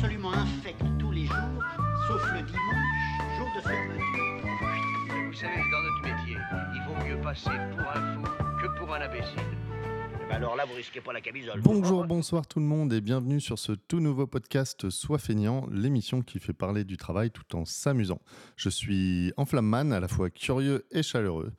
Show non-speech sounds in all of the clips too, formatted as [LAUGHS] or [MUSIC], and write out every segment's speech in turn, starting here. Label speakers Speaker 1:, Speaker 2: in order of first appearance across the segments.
Speaker 1: absolument infect tous les jours, sauf le dimanche, jour de fermeture.
Speaker 2: Vous savez, dans notre métier, il vaut mieux passer pour un fou que pour un imbécile.
Speaker 1: Eh ben alors là, vous risquez pas la camisole.
Speaker 3: Bonjour, bonsoir tout le monde et bienvenue sur ce tout nouveau podcast Sois feignant, l'émission qui fait parler du travail tout en s'amusant. Je suis Enflamman, à la fois curieux et chaleureux.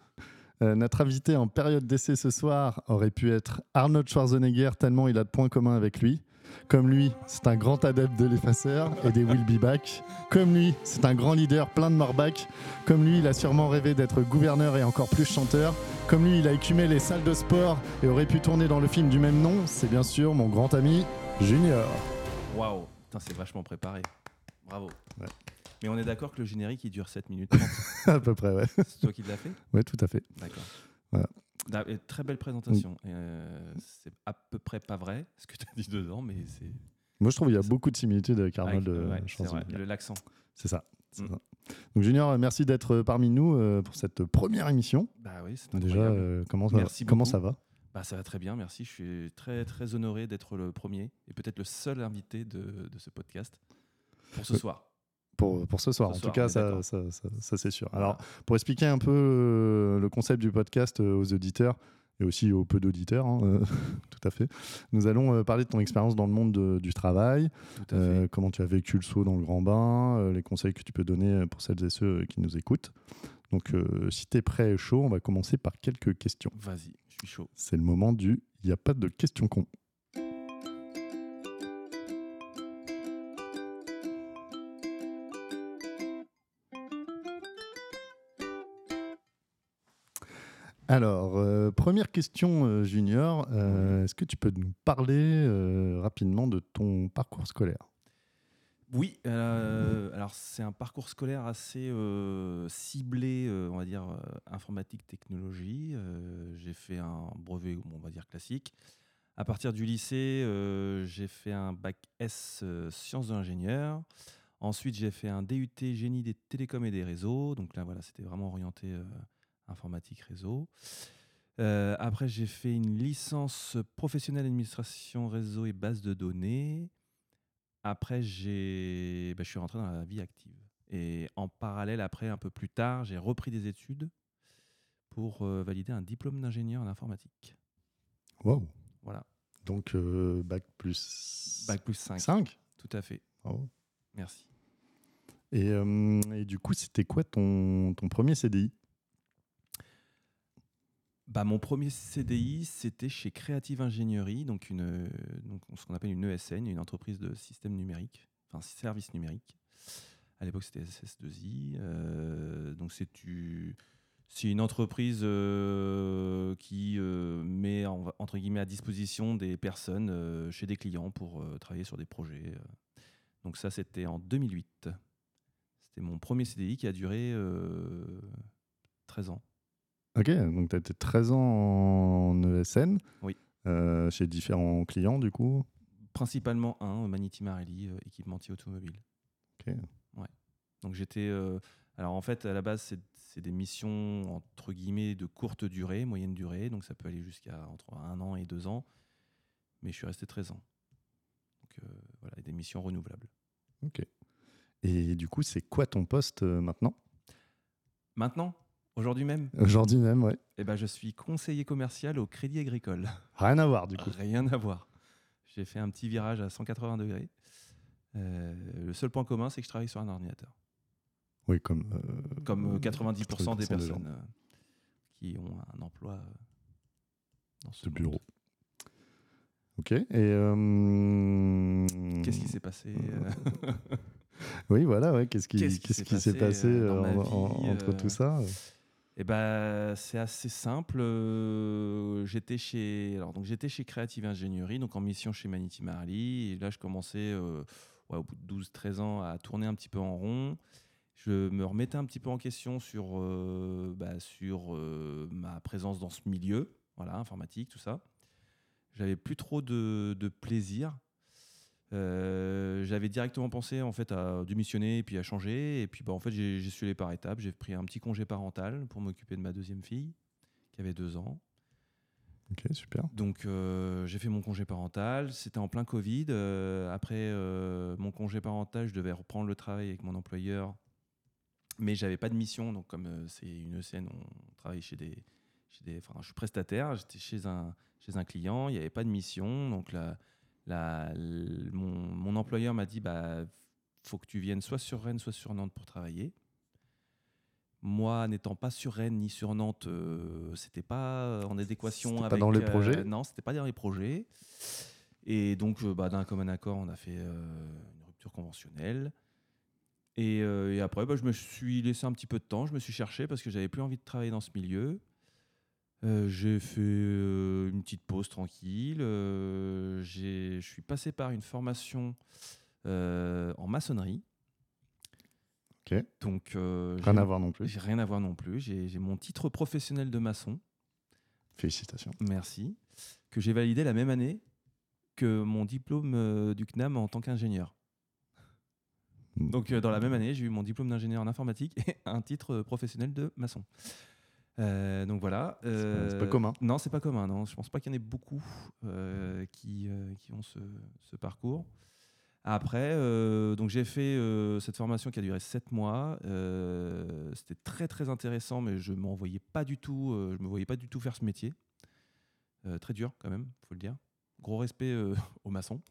Speaker 3: Euh, notre invité en période d'essai ce soir aurait pu être Arnold Schwarzenegger tellement il a de points communs avec lui. Comme lui, c'est un grand adepte de l'effaceur et des will be back. Comme lui, c'est un grand leader plein de morback. Comme lui, il a sûrement rêvé d'être gouverneur et encore plus chanteur. Comme lui, il a écumé les salles de sport et aurait pu tourner dans le film du même nom. C'est bien sûr mon grand ami Junior.
Speaker 4: Waouh, Putain, c'est vachement préparé. Bravo.
Speaker 3: Ouais.
Speaker 4: Mais on est d'accord que le générique il dure 7 minutes 30. [LAUGHS]
Speaker 3: à peu près, ouais.
Speaker 4: c'est toi qui l'as fait?
Speaker 3: Ouais, tout à fait.
Speaker 4: D'accord.
Speaker 3: Voilà.
Speaker 4: Et Très belle présentation. Euh, c'est à peu près pas vrai ce que tu as dit dedans, mais c'est.
Speaker 3: Moi, je trouve qu'il y a beaucoup de similitudes avec Arnold euh,
Speaker 4: ouais, l'accent.
Speaker 3: C'est ça.
Speaker 4: Mm.
Speaker 3: ça. Donc Junior, merci d'être parmi nous euh, pour cette première émission.
Speaker 4: Bah oui, c'est
Speaker 3: Déjà, euh, comment, ça,
Speaker 4: Merci
Speaker 3: comment
Speaker 4: beaucoup.
Speaker 3: ça va?
Speaker 4: Bah, ça va très bien, merci. Je suis très, très honoré d'être le premier et peut-être le seul invité de, de ce podcast pour ce
Speaker 3: Euh,
Speaker 4: soir.
Speaker 3: Pour, pour ce soir.
Speaker 4: Ce
Speaker 3: en
Speaker 4: soir,
Speaker 3: tout cas, ça,
Speaker 4: d'accord.
Speaker 3: ça, ça- ça, c'est sûr. Alors, pour expliquer un peu euh, le concept du podcast euh, aux auditeurs et aussi aux peu d'auditeurs, hein, euh, [LAUGHS] tout à fait, nous allons euh, parler de ton expérience dans le monde de- du travail, euh, comment tu as vécu le saut dans le grand bain, les conseils que tu peux donner pour celles et ceux qui nous écoutent. Donc, si tu es prêt et chaud, on va commencer par quelques questions.
Speaker 4: Vas-y, je suis chaud.
Speaker 3: C'est le moment du il n'y a pas de questions con. Alors, euh, première question, euh, Junior. Euh, Est-ce que tu peux nous parler rapidement de ton parcours scolaire?
Speaker 4: Oui, alors c'est un parcours scolaire assez ciblé, on va dire, informatique, technologie. J'ai fait un brevet, on va dire classique. À partir du lycée, j'ai fait un bac S sciences de l'ingénieur. Ensuite, j'ai fait un DUT génie des télécoms et des réseaux. Donc là, voilà, c'était vraiment orienté informatique, réseau. Euh, après, j'ai fait une licence professionnelle administration réseau et base de données. Après, j'ai, bah, je suis rentré dans la vie active. Et en parallèle, après, un peu plus tard, j'ai repris des études pour euh, valider un diplôme d'ingénieur en informatique.
Speaker 3: Wow.
Speaker 4: Voilà,
Speaker 3: Donc, euh, bac plus
Speaker 4: bac plus 5.
Speaker 3: 5
Speaker 4: Tout à fait. Merci.
Speaker 3: Et, et du coup, c'était quoi ton, ton premier CDI
Speaker 4: Bah, mon premier CDI, c'était chez Creative Ingénierie, donc, une, euh, donc ce qu'on appelle une ESN, une entreprise de système numérique, enfin service numérique. À l'époque, c'était SS2I. euh, donc, c'est une entreprise euh, qui met en- entre guillemets à disposition des personnes chez des clients pour travailler sur des projets. Donc, ça, c'était en 2008. C'était mon premier CDI qui a duré euh, 13 ans.
Speaker 3: Ok, donc tu as été 13 ans en ESN.
Speaker 4: Oui.
Speaker 3: euh, chez différents clients, du coup.
Speaker 4: Principalement un, Manity Marelli, euh, équipementier automobile.
Speaker 3: Ok.
Speaker 4: Donc j'étais. euh, alors en fait, à la base, c'est des missions entre guillemets de courte durée, moyenne durée. Donc ça peut aller jusqu'à entre un an et deux ans. Mais je suis resté 13 ans. Donc euh, voilà, et des missions renouvelables.
Speaker 3: Ok. Et du coup, c'est quoi ton poste euh, maintenant?
Speaker 4: Maintenant, aujourd'hui même,
Speaker 3: Aujourd'hui même, ouais.
Speaker 4: eh ben, je suis conseiller commercial au Crédit Agricole.
Speaker 3: Rien à voir, du coup.
Speaker 4: Rien à voir. J'ai fait un petit virage à 180 degrés. Euh, le seul point commun, c'est que je travaille sur un ordinateur.
Speaker 3: Oui, comme. euh,
Speaker 4: comme euh, 90% des
Speaker 3: 80% des
Speaker 4: personnes euh, qui ont un emploi euh, dans ce
Speaker 3: De
Speaker 4: monde.
Speaker 3: bureau. Ok. Et. euh,
Speaker 4: Qu'est-ce qui s'est passé euh, [LAUGHS]
Speaker 3: Oui, voilà, ouais. Qu'est-ce qui
Speaker 4: s'est passé,
Speaker 3: passé
Speaker 4: euh, dans
Speaker 3: euh,
Speaker 4: ma
Speaker 3: en-
Speaker 4: vie,
Speaker 3: entre
Speaker 4: euh,
Speaker 3: tout ça?
Speaker 4: Eh ben, c'est assez simple. euh, j'étais chez, alors donc j'étais chez Creative Ingénierie, donc en mission chez Manity Marly. Et là, je commençais euh, ouais, au bout de 12-13 ans à tourner un petit peu en rond. Je me remettais un petit peu en question sur, euh, bah, sur ma présence dans ce milieu, voilà, informatique, tout ça. J'avais plus trop de plaisir. Euh, j'avais directement pensé en fait à démissionner et puis à changer et puis bah, en fait j'ai j'ai su les par étapes j'ai pris un petit congé parental pour m'occuper de ma deuxième fille qui avait deux ans
Speaker 3: Ok, super.
Speaker 4: Donc euh, j'ai fait mon congé parental. C'était en plein Covid. Euh, après mon congé parental, je devais reprendre le travail avec mon employeur, mais j'avais pas de mission. Donc comme c'est une ECN, on travaille chez des, chez des, enfin je suis prestataire. J'étais chez un chez un client. Il n'y avait pas de mission. Donc la, la- mon, mon employeur m'a dit bah faut que tu viennes soit sur Rennes, soit sur Nantes pour travailler. Moi, n'étant pas sur Rennes ni sur Nantes, euh, c'était pas en adéquation avec.
Speaker 3: pas dans les
Speaker 4: euh,
Speaker 3: projets?
Speaker 4: Non, c'était pas dans les projets. Et donc, euh, bah, d'un commun accord, on a fait euh, une rupture conventionnelle. Et, et après, bah, je me suis laissé un petit peu de temps. Je me suis cherché parce que j'avais plus envie de travailler dans ce milieu. Euh, j'ai fait euh, une petite pause tranquille. Euh, je suis passé par une formation en maçonnerie.
Speaker 3: Ok.
Speaker 4: Donc,
Speaker 3: Rien à voir non plus.
Speaker 4: j'ai rien à voir non plus. J'ai mon titre professionnel de maçon,
Speaker 3: Félicitations.
Speaker 4: merci, que j'ai validé la même année que mon diplôme du CNAM en tant qu'ingénieur.
Speaker 3: Mm.
Speaker 4: Donc, dans la même année, j'ai eu mon diplôme d'ingénieur en informatique [LAUGHS] et un titre professionnel de maçon. Euh, donc voilà.
Speaker 3: C'est pas-
Speaker 4: euh,
Speaker 3: commun.
Speaker 4: Non, c'est pas commun. Non, je pense pas qu'il y en ait beaucoup euh, qui, qui ont ce, ce parcours. Après, donc j'ai fait cette formation qui a duré sept mois. C'était très très intéressant, mais je m'en voyais pas du tout. je me voyais pas du tout faire ce métier. Très dur quand même, faut le dire. Gros respect [LAUGHS] aux maçons.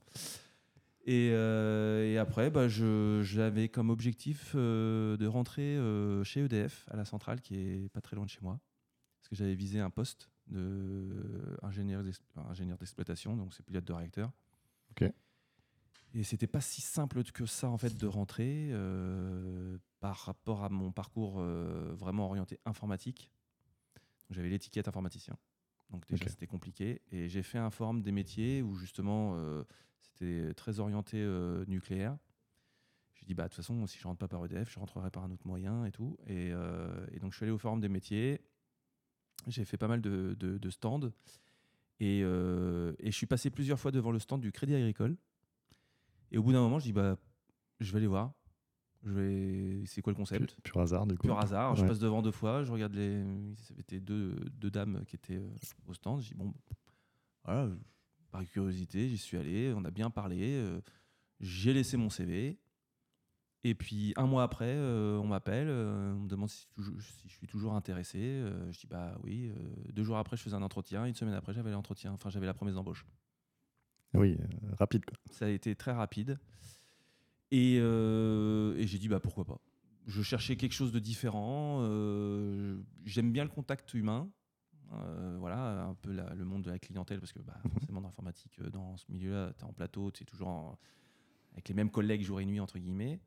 Speaker 4: Et, euh, et après, bah, j'avais comme objectif euh, de rentrer euh, chez EDF à la centrale, qui est pas très loin de chez moi, parce que j'avais visé un poste d'ingénieur ingénieur d'exploitation, donc c'est pilote de réacteur.
Speaker 3: Ok.
Speaker 4: Et c'était pas si simple que ça en fait de rentrer par rapport à mon parcours vraiment orienté informatique. J'avais l'étiquette informaticien, donc déjà c'était compliqué. Et j'ai fait un forum des métiers où justement euh, c'était très orienté euh, nucléaire. J'ai dit bah de toute façon si je rentre pas par EDF, je rentrerai par un autre moyen et tout. Et, euh, et donc je suis allé au forum des métiers. J'ai fait pas mal de, de- de stands et, euh, et je suis passé plusieurs fois devant le stand du Crédit Agricole. Et au bout d'un moment, je dis bah je vais aller voir. Je vais. C'est quoi le concept?
Speaker 3: Pur, pur hasard, du coup.
Speaker 4: Pur hasard. Je passe devant deux fois. Je regarde les. C'était deux, deux dames qui étaient euh, au stand. Je dis bon, voilà, par curiosité, j'y suis allé. On a bien parlé. euh, J'ai laissé mon CV. Et puis un mois après, euh, on m'appelle, euh, on me demande si, je suis toujours intéressé. je dis bah oui. deux jours après, je faisais un entretien. Une semaine après, j'avais l'entretien. Enfin, j'avais la promesse d'embauche.
Speaker 3: Oui, rapide. Quoi.
Speaker 4: Ça a été très rapide. Et, et j'ai dit, bah, pourquoi pas. Je cherchais quelque chose de différent. J'aime bien le contact humain. Euh, voilà, un peu la- le monde de la clientèle, parce que bah, forcément, dans l'informatique, euh, dans ce milieu-là, tu es en plateau, tu es toujours en- avec les mêmes collègues jour et nuit, entre guillemets.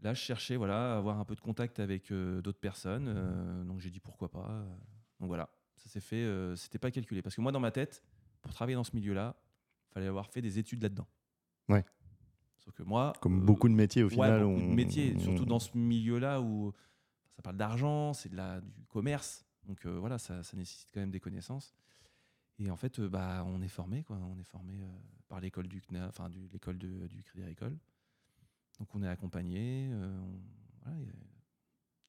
Speaker 4: Là, je cherchais voilà, à avoir un peu de contact avec euh, d'autres personnes. euh, donc j'ai dit, pourquoi pas. donc voilà, ça s'est fait. C'était pas calculé. Parce que moi, dans ma tête, pour travailler dans ce milieu-là, fallait avoir fait des études là-dedans.
Speaker 3: Ouais.
Speaker 4: Sauf que moi.
Speaker 3: Comme beaucoup de métiers, au
Speaker 4: ouais,
Speaker 3: final.
Speaker 4: beaucoup de
Speaker 3: on-
Speaker 4: métiers,
Speaker 3: on-
Speaker 4: surtout dans ce milieu-là où ça parle d'argent, c'est de la, du commerce. Donc euh, voilà, ça, ça nécessite quand même des connaissances. Et en fait, euh, bah, on est formé, quoi. On est formé euh, par l'école du CNA, enfin du, l'école de- du Crédit Agricole. Donc on est accompagné. on- voilà, il y a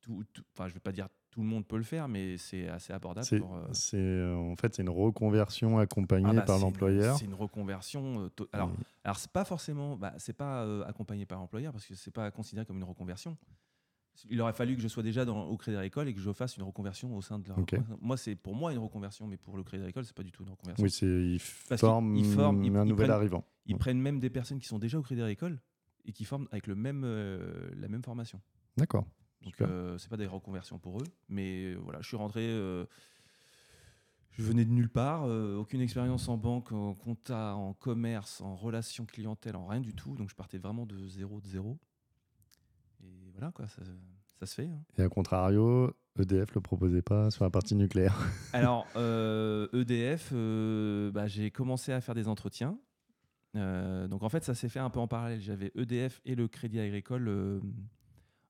Speaker 4: tout, tout- enfin, je vais pas dire tout le monde peut le faire, mais c'est assez abordable.
Speaker 3: C'est,
Speaker 4: pour, euh,
Speaker 3: c'est, euh, en fait, c'est une reconversion accompagnée
Speaker 4: ah bah,
Speaker 3: par
Speaker 4: c'est une-
Speaker 3: l'employeur.
Speaker 4: C'est une reconversion. euh, to- alors,
Speaker 3: Et-
Speaker 4: alors c'est pas forcément, bah, c'est pas accompagné par l'employeur parce que c'est pas considéré comme une reconversion. Il aurait fallu que je sois déjà dans, au Crédit Agricole et que je fasse une reconversion au sein de la.
Speaker 3: Ok.
Speaker 4: reconversion. Moi, c'est pour moi une reconversion, mais pour le Crédit Agricole, c'est pas du tout une reconversion.
Speaker 3: oui, c'est, ils forment,
Speaker 4: ils forment, ils-
Speaker 3: un
Speaker 4: ils
Speaker 3: nouvel
Speaker 4: prennent-
Speaker 3: arrivant.
Speaker 4: Ils prennent même des personnes qui sont déjà au Crédit Agricole et qui forment avec le même, euh, la même formation.
Speaker 3: D'accord.
Speaker 4: Donc euh, c'est pas des reconversions pour eux, mais euh, voilà, je suis rentré. euh, je venais de nulle part, aucune expérience en banque, en compta, en commerce, en relations clientèle, en rien du tout. Donc je partais vraiment de zéro, de zéro. Voilà quoi, ça, ça se fait. hein.
Speaker 3: Et à contrario, EDF le proposait pas sur la partie nucléaire. [LAUGHS]
Speaker 4: Alors euh, EDF, euh, bah, j'ai commencé à faire des entretiens. Euh, donc en fait, ça s'est fait un peu en parallèle. J'avais EDF et le Crédit Agricole.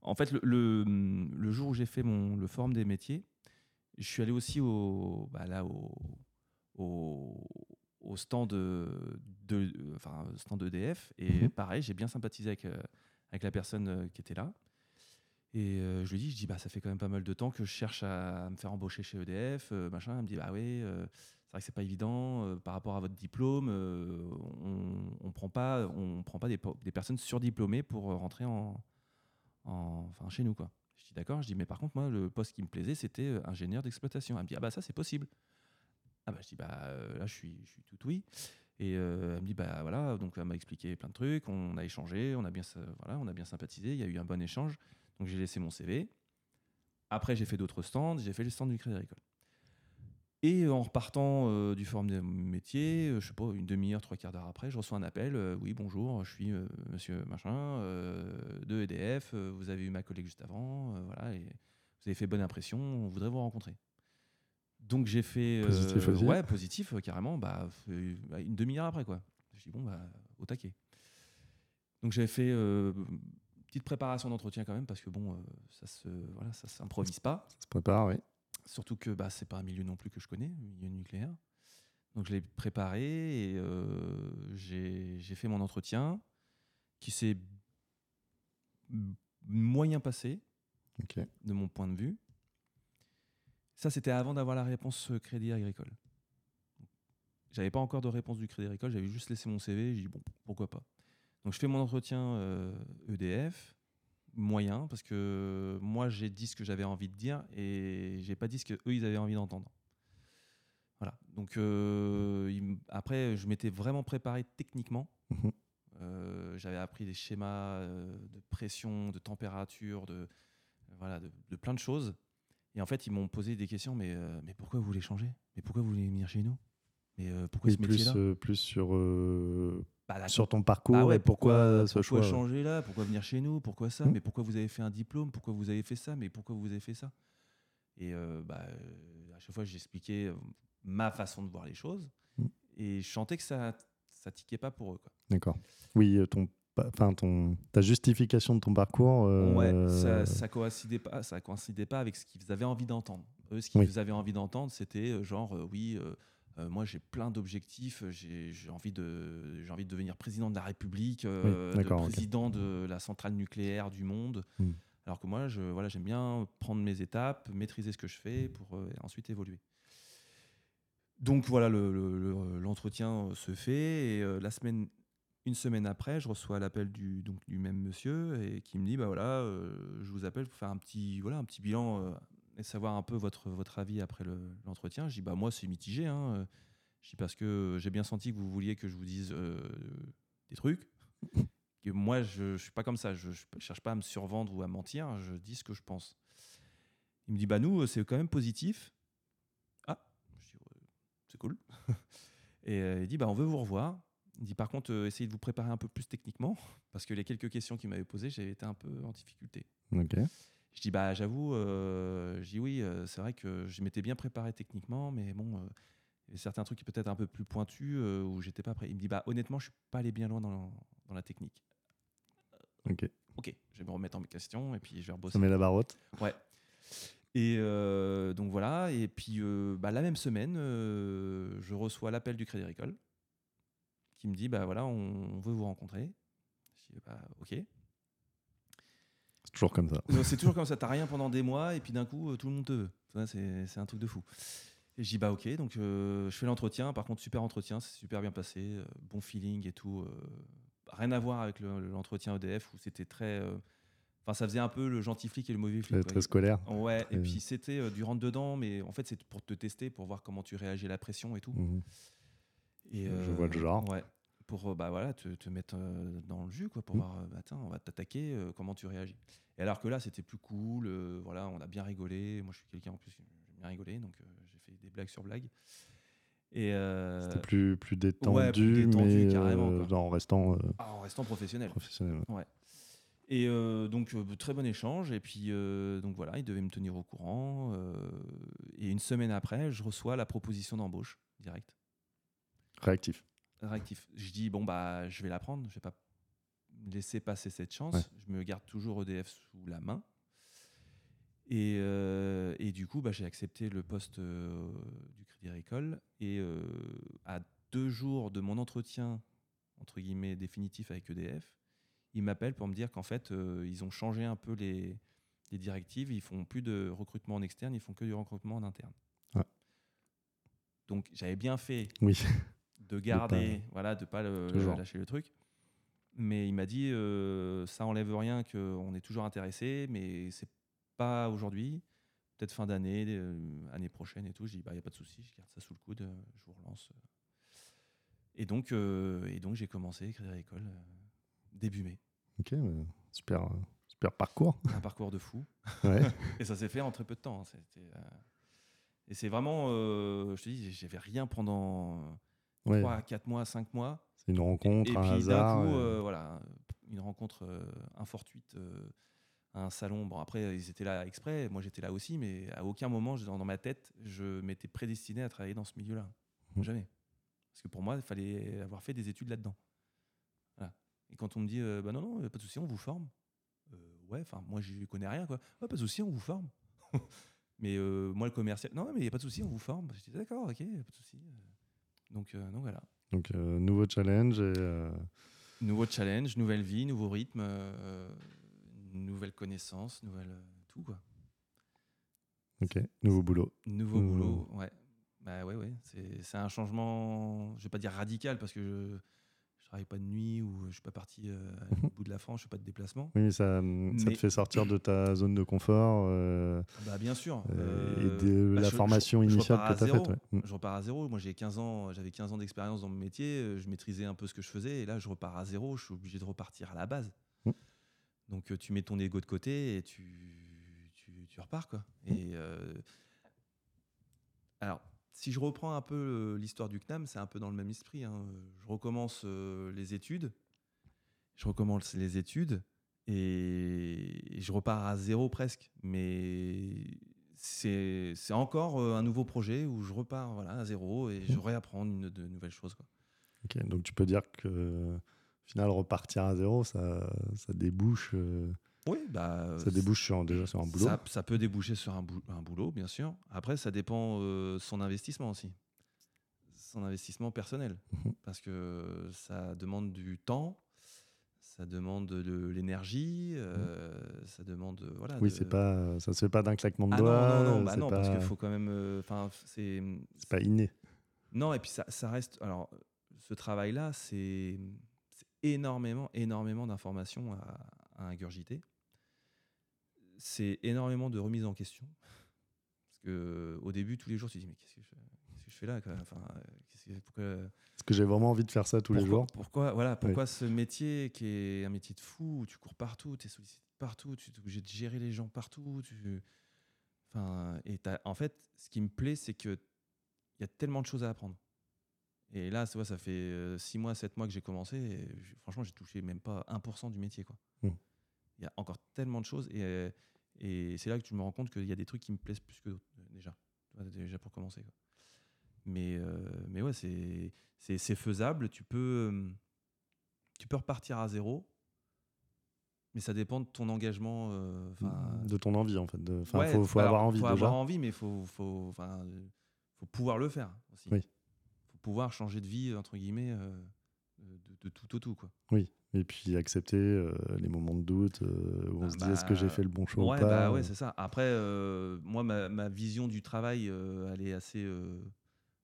Speaker 4: en fait, le, le, le jour où j'ai fait mon, le forum des métiers, je suis allé aussi au, bah, là, au, au, au stand de, de, enfin, stand EDF. Et
Speaker 3: Mhm.
Speaker 4: pareil, j'ai bien sympathisé avec, avec la personne qui était là. Et euh, je lui dis, je dis, bah, ça fait quand même pas mal de temps que je cherche à, me faire embaucher chez EDF, euh, machin. Elle me dit, bah oui, euh, c'est vrai que c'est pas évident par rapport à votre diplôme. on, on prend pas, on prend pas des, personnes surdiplômées pour rentrer en, en- enfin, chez nous, quoi. Je dis d'accord. Je dis, mais par contre, moi, le poste qui me plaisait, c'était ingénieur d'exploitation. Elle me dit, ah bah ça, c'est possible. Ah bah je dis, bah là, je suis, je suis tout oui. Et elle me dit, bah voilà, donc elle m'a expliqué plein de trucs, on a échangé, on a bien, voilà, on a bien sympathisé, il y a eu un bon échange. Donc j'ai laissé mon CV. Après, j'ai fait d'autres stands, j'ai fait le stand du Crédit Agricole. Et en repartant euh, du forum des métiers, euh, je sais pas, une demi-heure, trois quarts d'heure après, je reçois un appel. euh, oui, bonjour, je suis euh, monsieur machin euh, de EDF. euh, vous avez eu ma collègue juste avant, euh, voilà, et vous avez fait bonne impression. On voudrait vous rencontrer. Donc j'ai fait euh,
Speaker 3: Positif aussi
Speaker 4: ouais positif euh, carrément bah, euh, une demi-heure après quoi. Je dis bon bah au taquet. Donc j'avais fait euh, petite préparation d'entretien quand même parce que bon euh, ça se voilà ça s'improvise pas.
Speaker 3: Ça se prépare, oui.
Speaker 4: Surtout que bah, c'est pas un milieu non plus que je connais, le milieu nucléaire. Donc je l'ai préparé et euh, j'ai fait mon entretien qui s'est moyen passé
Speaker 3: Ok.
Speaker 4: de mon point de vue. Ça, c'était avant d'avoir la réponse euh, Crédit Agricole. J'avais pas encore de réponse du Crédit Agricole, j'avais juste laissé mon CV, j'ai dit bon, pourquoi pas. Donc je fais mon entretien euh, EDF, moyen, parce que moi j'ai dit ce que j'avais envie de dire et j'ai pas dit ce que eux ils avaient envie d'entendre. Voilà. Donc euh, il après, je m'étais vraiment préparé techniquement.
Speaker 3: Mhm.
Speaker 4: Euh, j'avais appris des schémas euh, de pression, de température, de, voilà, de, de plein de choses. Et en fait, ils m'ont posé des questions, mais, mais pourquoi vous voulez changer? Mais pourquoi vous voulez venir chez nous? Mais pourquoi
Speaker 3: Oui,
Speaker 4: ce
Speaker 3: plus,
Speaker 4: métier-là?
Speaker 3: plus sur,
Speaker 4: Bah,
Speaker 3: sur ton parcours
Speaker 4: bah ouais,
Speaker 3: et pourquoi, ce choix.
Speaker 4: pourquoi
Speaker 3: ouais.
Speaker 4: changer là? Pourquoi venir chez nous? Pourquoi ça?
Speaker 3: Mm.
Speaker 4: Mais pourquoi vous avez fait un diplôme? Pourquoi vous avez fait ça? Mais pourquoi vous avez fait ça? Et euh, bah, euh, à chaque fois, j'expliquais euh, ma façon de voir les choses.
Speaker 3: Mm.
Speaker 4: Et je sentais que ça ça tiquait pas pour eux. Quoi.
Speaker 3: D'accord. Oui, euh, ton, enfin, ton, ta justification de ton parcours. euh,
Speaker 4: Ouais, ça, ça coïncidait pas, ça coïncidait pas avec ce qu'ils avaient envie d'entendre. Eux, ce qu'ils
Speaker 3: Oui.
Speaker 4: avaient envie d'entendre, c'était euh, genre, euh, oui, euh, euh, moi j'ai plein d'objectifs, j'ai envie de, envie de devenir président de la République, euh, de président de la centrale nucléaire du monde.
Speaker 3: Hmm.
Speaker 4: Alors que moi, je, voilà, j'aime bien prendre mes étapes, maîtriser ce que je fais pour euh, ensuite évoluer. Donc voilà, le- le- le- l'entretien se fait et la semaine, une semaine après, je reçois l'appel du, donc, du même monsieur et qui me dit bah voilà, je vous appelle pour faire un petit voilà un petit bilan et savoir un peu votre votre avis après le- l'entretien. je dis bah moi c'est mitigé. Hein. euh, Je dis parce que j'ai bien senti que vous vouliez que je vous dise euh, des trucs. [LAUGHS] Que moi je, je suis pas comme ça. Je, je cherche pas à me survendre ou à mentir. Je dis ce que je pense. Il me dit bah nous c'est quand même positif. Ah, je dis, Ouais, c'est cool. [LAUGHS] Et euh, il dit bah on veut vous revoir. Il dit par contre euh, essayez de vous préparer un peu plus techniquement [LAUGHS] parce que les quelques questions qu'il m'avait posées j'avais été un peu en difficulté.
Speaker 3: Ok.
Speaker 4: Je dis bah j'avoue, euh, je dis oui, euh, c'est vrai que je m'étais bien préparé techniquement, mais bon, euh, il y a certains trucs peut-être un peu plus pointus où j'étais pas prêt. Il me dit bah honnêtement, je suis pas allé bien loin dans, dans la technique.
Speaker 3: Ok.
Speaker 4: Ok, je vais me remettre en question et puis je vais rebosser.
Speaker 3: Ça met la barotte.
Speaker 4: Ouais. Et euh, donc voilà, et puis euh, bah, la même semaine, euh, je reçois l'appel du Crédit Agricole qui me dit bah voilà, on, on veut vous rencontrer. Je dis bah ok.
Speaker 3: C'est toujours comme ça.
Speaker 4: C'est toujours comme ça, t'as rien pendant des mois et puis d'un coup euh, tout le monde te veut. C'est un truc de fou. Et je dis bah ok, donc euh, je fais l'entretien, par contre super entretien, c'est super bien passé, euh, bon feeling et tout. euh, rien à voir avec le- l'entretien EDF où c'était très... Enfin ça faisait un peu le gentil flic et le mauvais flic.
Speaker 3: Très, scolaire.
Speaker 4: Ouais, et puis c'était du rentre dedans, mais en fait c'est pour te tester, pour voir comment tu réagis à la pression et tout. Et,
Speaker 3: Je vois le genre.
Speaker 4: Ouais, pour euh, bah, voilà, te, te mettre euh, dans le jus, quoi, pour
Speaker 3: Mhm.
Speaker 4: voir, euh, bah, tiens, on va t'attaquer, euh, comment tu réagis. Et alors que là, c'était plus cool, euh, voilà, on a bien rigolé. Moi, je suis quelqu'un en plus, j'aime bien rigoler, donc j'ai fait des blagues sur blagues. Et
Speaker 3: C'était plus, plus détendu,
Speaker 4: ouais, plus détendu,
Speaker 3: mais
Speaker 4: carrément,
Speaker 3: en restant
Speaker 4: ah, en restant professionnel.
Speaker 3: professionnel.
Speaker 4: Et euh, donc, très bon échange. Et puis, donc voilà, il devait me tenir au courant. et une semaine après, je reçois la proposition d'embauche direct.
Speaker 3: Réactif.
Speaker 4: Réactif. Je dis, bon, bah, je vais la prendre. Je vais pas laisser passer cette chance.
Speaker 3: Ouais.
Speaker 4: Je me garde toujours EDF sous la main. Et, euh, et du coup, bah, j'ai accepté le poste euh, du Crédit Agricole. Et euh, à deux jours de mon entretien, entre guillemets, définitif avec EDF, ils m'appellent pour me dire qu'en fait, ils ont changé un peu les, des directives, ils font plus de recrutement en externe, ils font que du recrutement en interne.
Speaker 3: Ouais.
Speaker 4: Donc j'avais bien fait
Speaker 3: Oui.
Speaker 4: De garder, voilà, de pas le- lâcher le truc. Mais il m'a dit, euh, ça enlève rien qu'on est toujours intéressé, mais c'est pas aujourd'hui. Peut-être fin d'année, euh, année prochaine et tout. J'ai dit, il n'y a pas de souci, je garde ça sous le coude, euh, je vous relance. Et donc, euh, et donc j'ai commencé Crédit Agricole euh, début mai.
Speaker 3: Ok, super, super parcours.
Speaker 4: Un parcours de fou. [LAUGHS]
Speaker 3: Ouais. [LAUGHS]
Speaker 4: Et ça s'est fait en très peu de temps. hein. Et c'est vraiment, je te dis, j'avais rien pendant
Speaker 3: ouais.
Speaker 4: 3, 4 mois, 5 mois.
Speaker 3: C'est une rencontre,
Speaker 4: et
Speaker 3: un
Speaker 4: puis
Speaker 3: hasard.
Speaker 4: d'un coup,
Speaker 3: euh,
Speaker 4: euh, voilà, une rencontre euh, infortuite à un salon. Bon, après, ils étaient là exprès, moi j'étais là aussi, mais à aucun moment, dans, ma tête, je m'étais prédestiné à travailler dans ce milieu-là.
Speaker 3: Mhm.
Speaker 4: Jamais. Parce que pour moi, il fallait avoir fait des études là-dedans. Voilà. Et quand on me dit, euh, bah non, non, pas de souci, on vous forme. Euh, ouais, enfin, moi, je connais rien, quoi. Ouais, pas de souci, on vous forme. [LAUGHS] mais euh, moi, le commercial, non, mais il n'y a pas de souci, on vous forme. Je dis, d'accord, ok, pas de souci. Donc, euh, donc voilà.
Speaker 3: Donc, euh, nouveau challenge. Et, euh,
Speaker 4: Nouveau challenge, nouvelle vie, nouveau rythme, nouvelle connaissance, nouvelle tout quoi.
Speaker 3: ok, nouveau boulot.
Speaker 4: Nouveau
Speaker 3: Nouveau-
Speaker 4: boulot, ouais. Bah ouais, ouais. C'est, c'est un changement, je vais pas dire radical parce que je travaille pas de nuit ou je suis pas parti euh, au bout de la France, je fais pas de déplacement.
Speaker 3: Oui, ça, te fait sortir de ta zone de confort euh,
Speaker 4: Bah bien sûr.
Speaker 3: euh,
Speaker 4: Euh,
Speaker 3: et de
Speaker 4: bah,
Speaker 3: la
Speaker 4: je-
Speaker 3: formation
Speaker 4: je- je
Speaker 3: initiale
Speaker 4: repars
Speaker 3: que tu as faite. ouais. Mm.
Speaker 4: Je repars à zéro. Moi, j'ai 15 ans, j'avais 15 ans d'expérience dans mon métier. euh, Je maîtrisais un peu ce que je faisais. Et là, je repars à zéro. Je suis obligé de repartir à la base.
Speaker 3: Mm.
Speaker 4: Donc, euh, tu mets ton ego de côté et tu, tu, tu repars. Quoi. Et euh, alors, si je reprends un peu euh, l'histoire du CNAM, c'est un peu dans le même esprit. hein. Je recommence euh, les études. Je recommence les études et je repars à zéro presque. Mais c'est encore euh, un nouveau projet où je repars voilà, à zéro et je réapprends de nouvelles choses.
Speaker 3: Donc tu peux dire que au final, repartir à zéro, ça, ça débouche,
Speaker 4: Oui, bah,
Speaker 3: ça débouche sur, déjà sur un boulot.
Speaker 4: Ça, ça peut déboucher sur un, bou- un boulot, bien sûr. Après, ça dépend euh, son investissement aussi. Son investissement personnel.
Speaker 3: Mhm.
Speaker 4: Parce que ça demande du temps, ça demande de l'énergie, euh, ça demande. euh, Voilà,
Speaker 3: oui,
Speaker 4: de-
Speaker 3: c'est pas, ça se fait pas d'un claquement de
Speaker 4: Ah
Speaker 3: doigts.
Speaker 4: non, non, non, bah non
Speaker 3: pas,
Speaker 4: parce qu'il faut quand même. euh, Enfin, c'est.
Speaker 3: c'est pas inné.
Speaker 4: Non, et puis ça, ça reste. Alors, ce travail-là, c'est c'est énormément, énormément d'informations à, à ingurgiter. C'est énormément de remise en question. Parce que au début, tous les jours, tu te dis mais qu'est-ce que je, qu'est-ce que je fais là quoi? Enfin, euh, qu'est-ce que- pourquoi,
Speaker 3: Est-ce que j'ai vraiment envie de faire ça tous les jours
Speaker 4: Pourquoi, voilà, pourquoi ce métier qui est un métier de fou, où tu cours partout, tu es sollicité partout, tu es obligé de gérer les gens partout. Tu... Enfin, et en fait, ce qui me plaît, c'est qu'il y a tellement de choses à apprendre. Et là, tu vois, ça fait 6 mois, 7 mois que j'ai commencé. Et franchement, j'ai touché même pas 1% du métier. quoi.
Speaker 3: Mm.
Speaker 4: Il y a encore tellement de choses. Et, euh, et c'est là que tu me rends compte qu'il y a des trucs qui me plaisent plus que d'autres, euh, déjà. Déjà pour commencer. quoi. Mais, euh, mais ouais, c'est faisable. Tu peux, tu peux repartir à zéro. Mais ça dépend de ton engagement. euh, 'fin,
Speaker 3: de ton envie en fait. Enfin,
Speaker 4: Ouais,
Speaker 3: faut, faut
Speaker 4: alors,
Speaker 3: avoir envie
Speaker 4: faut
Speaker 3: déjà.
Speaker 4: avoir envie, mais faut, faut, euh, faut pouvoir le faire aussi.
Speaker 3: Oui.
Speaker 4: faut pouvoir changer de vie entre guillemets euh, de, de tout au tout quoi.
Speaker 3: Oui. Et puis accepter euh, les moments de doute euh, où on
Speaker 4: Ah
Speaker 3: se dit est-ce que j'ai
Speaker 4: bah,
Speaker 3: fait le bon choix
Speaker 4: ouais,
Speaker 3: ou pas.
Speaker 4: bah ouais, c'est ça. Après, euh, moi, ma, ma vision du travail, euh, elle est assez, euh,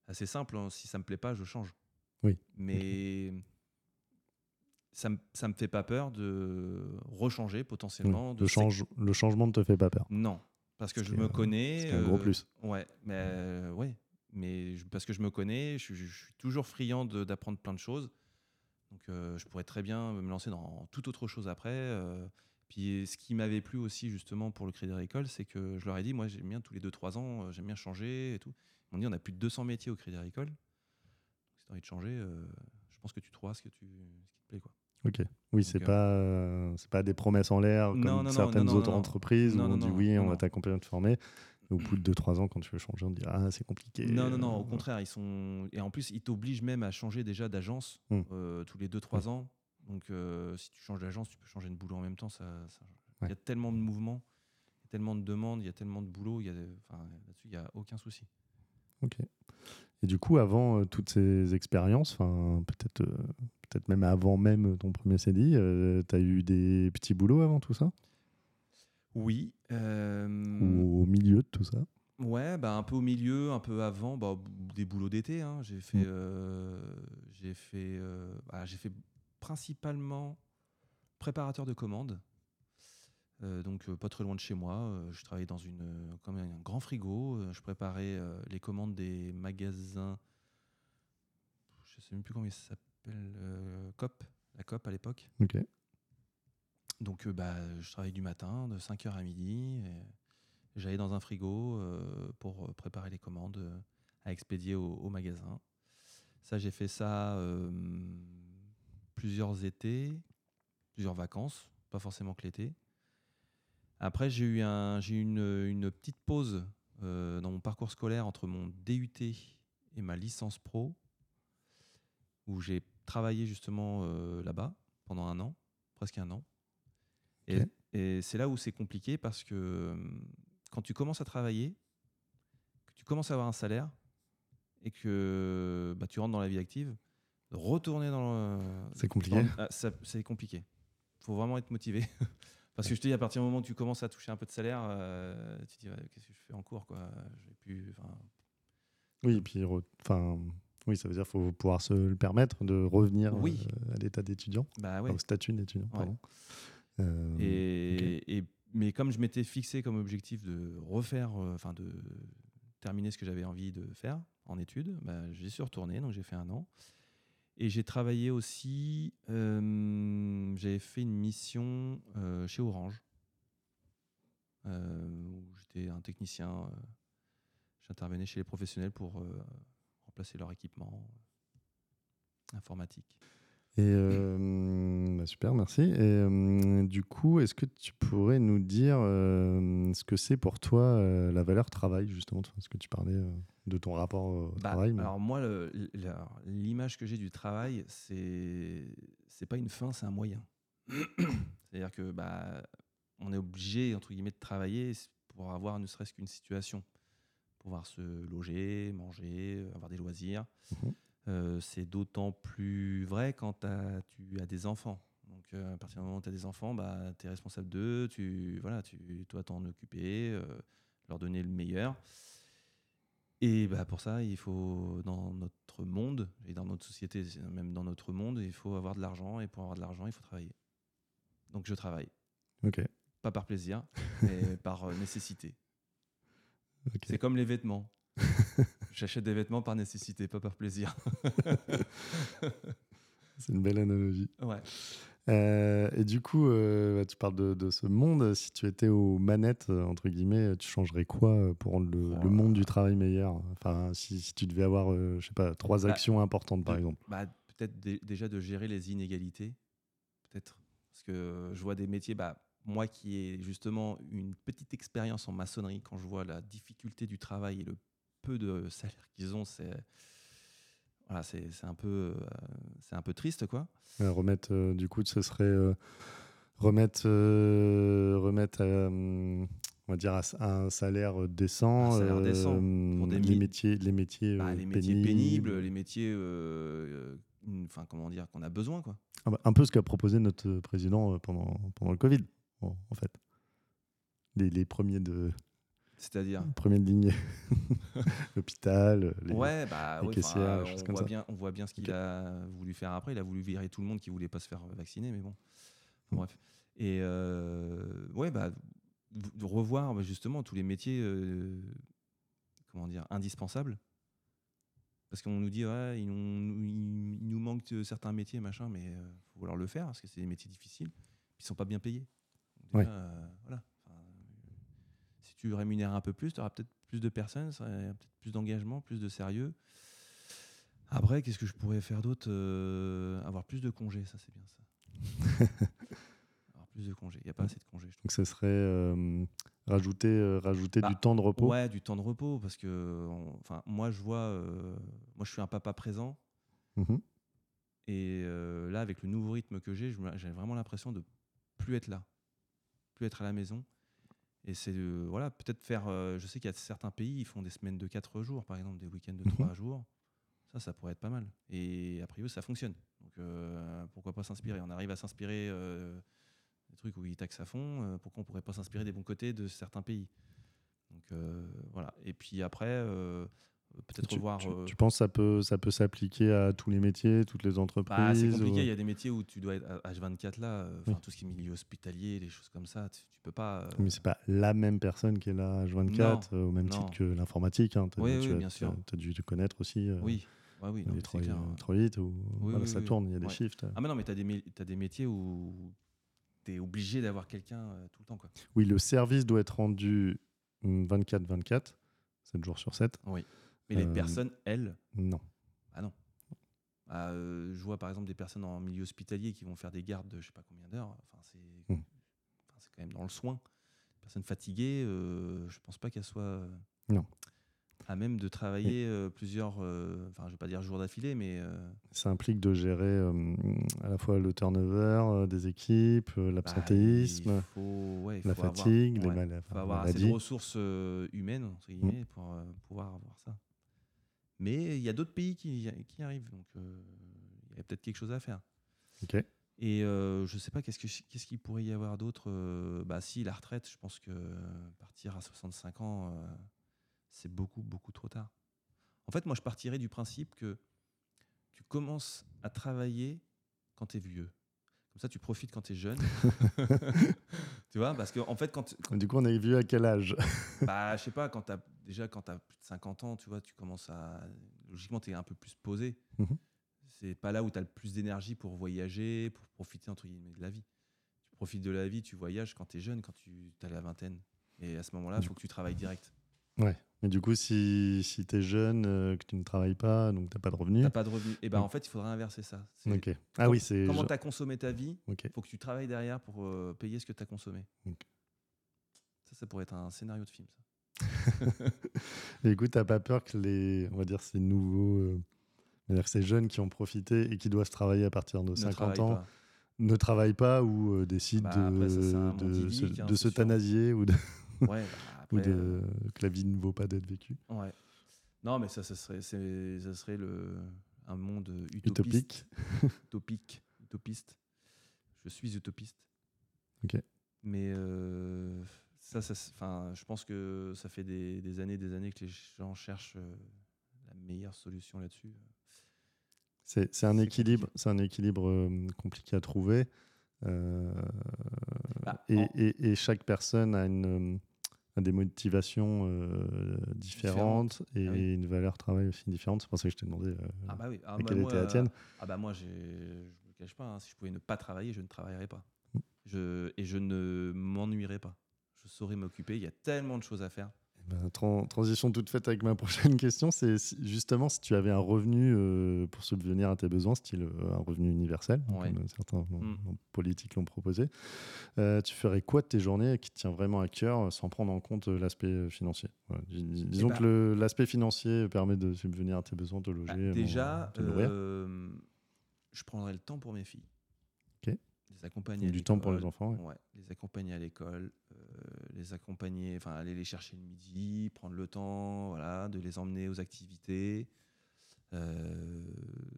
Speaker 4: assez simple. hein. Si ça me plaît pas, je change.
Speaker 3: Oui.
Speaker 4: Mais ça me, ça me fait pas peur de rechanger
Speaker 3: Oui.
Speaker 4: potentiellement. de
Speaker 3: le, change, le changement ne te fait pas peur.
Speaker 4: Non, parce que je me
Speaker 3: euh,
Speaker 4: connais.
Speaker 3: un gros
Speaker 4: euh,
Speaker 3: plus.
Speaker 4: Ouais, mais euh, ouais, mais je- parce que je me connais, je, suis- je suis toujours friand d'apprendre plein de choses. Donc, euh, je pourrais très bien me lancer dans toute autre chose après. euh. puis, ce qui m'avait plu aussi justement pour le Crédit Agricole, c'est que je leur ai dit, moi, j'aime bien tous les 2-3 ans, euh, j'aime bien changer et tout. Ils m'ont dit, on a plus de 200 métiers au Crédit Agricole. Donc, si tu as envie de changer, euh, je pense que tu trouveras ce, que tu, ce qui te plaît, quoi.
Speaker 3: Ok. Oui, c'est
Speaker 4: euh,
Speaker 3: pas, euh, c'est pas des promesses en l'air comme
Speaker 4: Non, non, non,
Speaker 3: certaines
Speaker 4: non, non,
Speaker 3: autres
Speaker 4: non.
Speaker 3: entreprises où on dit oui, on va t'accompagner, te former. Et au bout de 2-3 ans, quand tu veux changer, on dit ah c'est compliqué.
Speaker 4: Non, non, non, au contraire, ils sont. Et en plus, ils t'obligent même à changer déjà d'agence
Speaker 3: Hmm.
Speaker 4: euh, tous les 2-3 ans. Donc, euh, si tu changes d'agence, tu peux changer de boulot en même temps. Ça, ça- Il y a tellement de mouvements, il y a tellement de demandes, il y a tellement de boulot. il y a des- enfin, Là-dessus, il n'y a aucun souci.
Speaker 3: Ok. Et du coup, avant euh, toutes ces expériences, peut-être, peut-être même avant même ton premier CDI, tu as eu des petits boulots avant tout ça?
Speaker 4: Oui. euh,
Speaker 3: ou au milieu de tout ça
Speaker 4: Ouais, bah, un peu au milieu, un peu avant, bah, des boulots d'été. hein. J'ai fait,
Speaker 3: Mm.
Speaker 4: euh, j'ai fait, euh, bah, j'ai fait principalement préparateur de commandes. Euh, donc euh, pas très loin de chez moi. Euh, je travaillais dans une, comme un grand frigo. Je préparais les commandes des magasins. Je sais même plus comment il s'appelle. euh, Coop, la Coop à l'époque.
Speaker 3: Ok.
Speaker 4: Donc euh, bah, je travaillais du matin, de 5h à midi. J'allais dans un frigo euh, pour euh, préparer les commandes à expédier au, magasin. Ça, j'ai fait ça plusieurs étés, plusieurs vacances, pas forcément que l'été. Après, j'ai eu, un, une, petite pause dans mon parcours scolaire entre mon DUT et ma licence pro, où j'ai travaillé justement là-bas pendant un an, presque un an. Et, c'est là où c'est compliqué parce que euh, quand tu commences à travailler, que tu commences à avoir un salaire et que bah, tu rentres dans la vie active, retourner dans le,
Speaker 3: C'est compliqué.
Speaker 4: ah, c'est compliqué. Il faut vraiment être motivé. [LAUGHS] Parce que je te dis, à partir du moment où tu commences à toucher un peu de salaire, euh, tu te dis, ouais, qu'est-ce que je fais en cours quoi? Plus,
Speaker 3: Oui, et puis, enfin, oui, ça veut dire qu'il faut pouvoir se le permettre de revenir
Speaker 4: Oui.
Speaker 3: euh, à l'état d'étudiant,
Speaker 4: Bah ouais.
Speaker 3: enfin, au statut d'étudiant,
Speaker 4: Ouais.
Speaker 3: Euh,
Speaker 4: Et, mais comme je m'étais fixé comme objectif de refaire, euh, enfin de terminer ce que j'avais envie de faire en études, bah, j'y suis retourné, donc j'ai fait un an. Et j'ai travaillé aussi, euh, j'avais fait une mission euh, chez Orange, où j'étais un technicien. J'intervenais chez les professionnels pour remplacer leur équipement informatique.
Speaker 3: Et euh, bah, super, merci. Et euh, du coup, est-ce que tu pourrais nous dire euh, ce que c'est pour toi la valeur travail, justement Parce que tu parlais de ton rapport au
Speaker 4: Bah,
Speaker 3: travail. mais-
Speaker 4: Alors moi, l'image que j'ai du travail, c'est c'est pas une fin, c'est un moyen. [CLEARS THROAT] C'est-à-dire que bah, on est obligé entre guillemets de travailler pour avoir ne serait-ce qu'une situation, pouvoir se loger, manger, avoir des loisirs.
Speaker 3: Mhm.
Speaker 4: Euh, c'est d'autant plus vrai quand tu as des enfants. Donc euh, à partir du moment où tu as des enfants, bah, tu es responsable d'eux, tu, voilà, tu dois t'en occuper, euh, leur donner le meilleur. Et bah, pour ça, il faut, dans notre monde, et dans notre société, même dans notre monde, il faut avoir de l'argent. Et pour avoir de l'argent, il faut travailler. Donc je travaille.
Speaker 3: Ok.
Speaker 4: Pas par plaisir, [LAUGHS] mais par nécessité. C'est comme les vêtements. J'achète des vêtements par nécessité, pas par plaisir. [LAUGHS]
Speaker 3: C'est une belle analogie.
Speaker 4: ouais.
Speaker 3: Euh, et du coup, euh, bah, tu parles de, de ce monde. Si tu étais aux manettes, euh, entre guillemets, tu changerais quoi pour rendre le, monde du travail meilleur? Enfin, si, si tu devais avoir, euh, je sais pas, trois
Speaker 4: Bah,
Speaker 3: actions importantes, par
Speaker 4: de-
Speaker 3: exemple.
Speaker 4: bah, Peut-être dé- déjà de gérer les inégalités. Peut-être. Parce que je vois des métiers, bah, moi qui ai justement une petite expérience en maçonnerie, quand je vois la difficulté du travail et le peu de salaire qu'ils ont, c'est voilà, c'est un, peu, euh, c'est un peu triste. quoi.
Speaker 3: Euh, remettre, euh, du coup, ce serait euh, remettre, euh, remettre euh, on va dire, à, à un salaire décent.
Speaker 4: Un salaire décent
Speaker 3: euh,
Speaker 4: pour des
Speaker 3: les métiers, les métiers,
Speaker 4: Bah, les métiers pénibles, les métiers enfin, comment dire, qu'on a besoin. quoi.
Speaker 3: Ah bah, un peu ce qu'a proposé notre président pendant, pendant le Covid, en, en fait. Les, les premiers de,
Speaker 4: C'est-à-dire
Speaker 3: premiers de ligne. [LAUGHS] L'hôpital. les-
Speaker 4: Ouais, bah,
Speaker 3: les
Speaker 4: ouais,
Speaker 3: caissières,
Speaker 4: on,
Speaker 3: comme
Speaker 4: voit
Speaker 3: ça.
Speaker 4: bien, on voit bien ce qu'il a voulu faire après. Il a voulu virer tout le monde qui voulait pas se faire vacciner, mais bon. Bref. Et euh, ouais, bah, de revoir bah, justement tous les métiers, euh, comment dire, indispensables. Parce qu'on nous dit, ouais, il nous, il- nous manque certains métiers, machin, mais il faut vouloir le faire parce que c'est des métiers difficiles. Ils sont pas bien payés. Donc,
Speaker 3: Ouais.
Speaker 4: déjà, euh, voilà. Tu rémunères un peu plus, tu auras peut-être plus de personnes, ça peut-être plus d'engagement, plus de sérieux. Après, qu'est-ce que je pourrais faire d'autre Euh, Avoir plus de congés, ça c'est bien ça. [LAUGHS] avoir plus de congés. Il n'y a pas assez de congés, je.
Speaker 3: Donc, ce serait euh, rajouter, euh, rajouter
Speaker 4: Bah,
Speaker 3: du temps de repos?
Speaker 4: Ouais, du temps de repos, parce que enfin, moi je vois, moi je suis un papa présent,
Speaker 3: Mhm.
Speaker 4: et là avec le nouveau rythme que j'ai, j'ai vraiment l'impression de plus être là, plus être à la maison. Et c'est de- voilà, peut-être faire. euh, je sais qu'il y a certains pays, ils font des semaines de 4 jours, par exemple, des week-ends de
Speaker 3: Mhm.
Speaker 4: 3 jours. Ça, ça pourrait être pas mal. Et a priori, ça fonctionne. Donc euh, pourquoi pas s'inspirer On arrive à s'inspirer euh, des trucs où ils taxent à fond, euh, pourquoi on pourrait pas s'inspirer des bons côtés de certains pays Donc euh, voilà. Et puis après, euh, peut-être
Speaker 3: tu-
Speaker 4: euh,
Speaker 3: tu penses que ça peut, ça peut s'appliquer à tous les métiers, toutes les entreprises
Speaker 4: bah, c'est compliqué,
Speaker 3: ou-
Speaker 4: il y a des métiers où tu dois être à- H24 là, euh, enfin
Speaker 3: Oui.
Speaker 4: tout ce qui est milieu hospitalier, les choses comme ça, tu, tu peux pas. euh,
Speaker 3: Mais c'est pas la même personne qui est là H24, euh, au même
Speaker 4: non.
Speaker 3: titre que l'informatique. Hein.
Speaker 4: Oui,
Speaker 3: tu
Speaker 4: oui,
Speaker 3: as-
Speaker 4: bien sûr.
Speaker 3: Tu as dû te connaître aussi.
Speaker 4: oui, ouais, oui, non, mais clair.
Speaker 3: trop vite, ou voilà,
Speaker 4: oui,
Speaker 3: ça tourne, il y a des
Speaker 4: Ouais.
Speaker 3: shifts.
Speaker 4: Ah mais non, mais tu as, des métiers où tu es obligé d'avoir quelqu'un euh, tout le temps. Quoi.
Speaker 3: Oui, le service doit être rendu 24-24, 7 jours sur 7.
Speaker 4: Oui. Mais les
Speaker 3: Euh,
Speaker 4: personnes, elles,
Speaker 3: Non.
Speaker 4: ah non. Ah, euh, je vois par exemple des personnes en milieu hospitalier qui vont faire des gardes de je sais pas combien d'heures. Enfin, c'est
Speaker 3: Hmm.
Speaker 4: enfin, c'est quand même dans le soin. Personne fatiguée, euh, je pense pas qu'elle soit euh,
Speaker 3: Non.
Speaker 4: à même de travailler plusieurs, enfin je vais pas dire jours d'affilée, mais
Speaker 3: Ça implique de gérer à la fois le turnover des équipes,
Speaker 4: bah,
Speaker 3: l'absentéisme,
Speaker 4: il faut, ouais, il
Speaker 3: la
Speaker 4: avoir-
Speaker 3: fatigue, les
Speaker 4: ouais,
Speaker 3: mal-
Speaker 4: Il faut avoir assez
Speaker 3: maladies.
Speaker 4: de ressources humaines, entre guillemets, pour pouvoir avoir ça. Mais il y a d'autres pays qui, qui arrivent, donc euh, il y a peut-être quelque chose à faire.
Speaker 3: Ok.
Speaker 4: Et euh, je sais pas, qu'est-ce que- qu'est-ce qu'il pourrait y avoir d'autre euh, Bah si, la retraite, je pense que partir à 65 ans, c'est beaucoup, beaucoup trop tard. En fait, moi, je partirais du principe que tu commences à travailler quand tu es vieux. Comme ça, tu profites quand tu es jeune. [LAUGHS] tu vois Parce que, en fait, quand, quand-
Speaker 3: Du coup, on est vu à quel âge? [LAUGHS]
Speaker 4: Bah, je sais pas, quand as, déjà quand tu as plus de 50 ans, tu vois, tu commences à. Logiquement, tu es un peu plus posé.
Speaker 3: Mhm.
Speaker 4: C'est pas là où tu as le plus d'énergie pour voyager, pour profiter, entre guillemets, de la vie. Tu profites de la vie, tu voyages quand tu es jeune, quand tu as la vingtaine. Et à ce moment-là, il faut que tu travailles direct.
Speaker 3: Ouais. Mais du coup, si, si tu es jeune, euh, que tu ne travailles pas, donc tu n'as pas de revenus.
Speaker 4: T'as pas de revenus. Et ben
Speaker 3: Mm.
Speaker 4: en fait, il faudrait inverser ça. C'est
Speaker 3: Ok. Ah oui, c'est.
Speaker 4: Comment tu as consommé ta vie
Speaker 3: Ok.
Speaker 4: faut que tu travailles derrière pour euh, payer ce que tu as consommé.
Speaker 3: Ok.
Speaker 4: Ça, ça pourrait être un scénario de film. Ça. [LAUGHS]
Speaker 3: Et écoute, t'as pas peur que les, on va dire, ces nouveaux, euh, on va dire que ces jeunes qui ont profité et qui doivent travailler à partir de
Speaker 4: Ne
Speaker 3: 50
Speaker 4: travaille
Speaker 3: ans
Speaker 4: pas.
Speaker 3: ne travaillent pas ou euh, décident
Speaker 4: Bah, après,
Speaker 3: de, se-
Speaker 4: hein,
Speaker 3: de ou, de,
Speaker 4: Ouais, bah,
Speaker 3: ou
Speaker 4: après,
Speaker 3: de- que la vie ne vaut pas d'être vécue.
Speaker 4: Ouais. Non, mais ça, ça serait, ça serait le, un monde utopiste.
Speaker 3: Utopique.
Speaker 4: Utopique. Utopiste. Je suis utopiste.
Speaker 3: Ok.
Speaker 4: Mais euh, ça, ça, je pense que ça fait des, des années, des années que les gens cherchent euh, la meilleure solution là-dessus.
Speaker 3: C'est c'est un équilibre, c'est un équilibre euh, compliqué à trouver. Euh,
Speaker 4: Bah,
Speaker 3: et,
Speaker 4: en-
Speaker 3: et- et chaque personne a, une, des motivations euh, différentes et
Speaker 4: Ah oui.
Speaker 3: une valeur travail aussi différente. C'est pour ça que je t'ai demandé euh,
Speaker 4: Ah bah oui. Ah bah
Speaker 3: quelle
Speaker 4: moi,
Speaker 3: était la tienne?
Speaker 4: Ah bah moi, je ne cache pas, hein, si je pouvais ne pas travailler, je ne travaillerais pas.
Speaker 3: Mm.
Speaker 4: Je, et je ne m'ennuierais pas. Je saurais m'occuper, il y a tellement de choses à faire.
Speaker 3: Ben, tran- transition toute faite avec ma [LAUGHS] prochaine question, c'est si- justement si tu avais un revenu euh, pour subvenir à tes besoins, style euh, un revenu universel,
Speaker 4: Ouais.
Speaker 3: comme certains en-
Speaker 4: Mm.
Speaker 3: politiques l'ont proposé, euh, tu ferais quoi de tes journées qui te tient vraiment à cœur euh, sans prendre en compte euh, l'aspect euh, financier? Dis- dis- Disons
Speaker 4: ben-
Speaker 3: que l'aspect financier permet de subvenir à tes besoins, de loger,
Speaker 4: Bah,
Speaker 3: euh,
Speaker 4: déjà,
Speaker 3: te nourrir.
Speaker 4: euh, je prendrais le temps pour mes filles. Les accompagner.
Speaker 3: du temps pour les enfants. ouais.
Speaker 4: Ouais, les accompagner à l'école, euh, les accompagner, enfin aller les chercher le midi, prendre le temps, voilà, de les emmener aux activités, euh,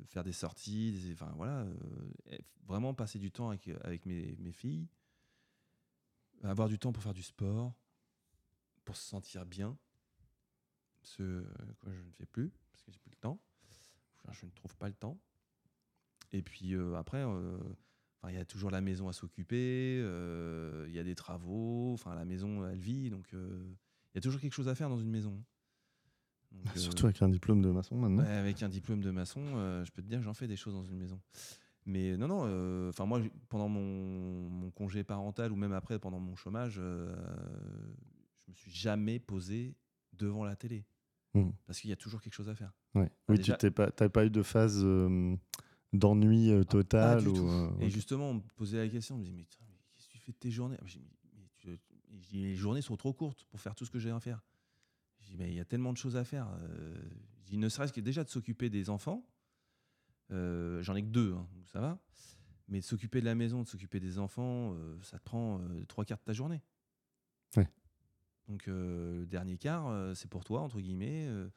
Speaker 4: faire des sorties, des- enfin voilà, euh, vraiment passer du temps avec, avec mes, mes filles, avoir du temps pour faire du sport, pour se sentir bien, ce que je ne fais plus parce que j'ai plus le temps, Enfin, je ne trouve pas le temps. Et puis après. Euh, il y a toujours la maison à s'occuper, euh, il y a des travaux, enfin la maison elle vit, donc euh, il y a toujours quelque chose à faire dans une maison. Donc, euh,
Speaker 3: Surtout avec un diplôme de maçon maintenant.
Speaker 4: ouais, avec un diplôme de maçon, euh, je peux te dire que j'en fais des choses dans une maison. Mais non, non, euh, enfin moi pendant mon, mon congé parental ou même après pendant mon chômage, euh, je me suis jamais posé devant la télé
Speaker 3: Mhm.
Speaker 4: parce qu'il y a toujours quelque chose à faire.
Speaker 3: Ouais.
Speaker 4: Bah,
Speaker 3: oui,
Speaker 4: déjà-
Speaker 3: tu t'es pas, eu de phase euh, d'ennui euh, total
Speaker 4: du
Speaker 3: ou,
Speaker 4: tout.
Speaker 3: euh,
Speaker 4: Et justement, on me posait la question, on me disait, mais, putain, mais qu'est-ce que tu fais de tes journées? Ah, j'ai dit, mais, mais tu- et je dis, les journées sont trop courtes pour faire tout ce que j'ai à faire. Je dis, mais il y a tellement de choses à faire. Euh, je dis, ne serait-ce que déjà de s'occuper des enfants, euh, j'en ai que deux, hein, donc ça va, mais de s'occuper de la maison, de s'occuper des enfants, euh, ça te prend euh, trois quarts de ta journée.
Speaker 3: Ouais.
Speaker 4: Donc euh, le dernier quart, euh, c'est pour toi, entre guillemets. euh,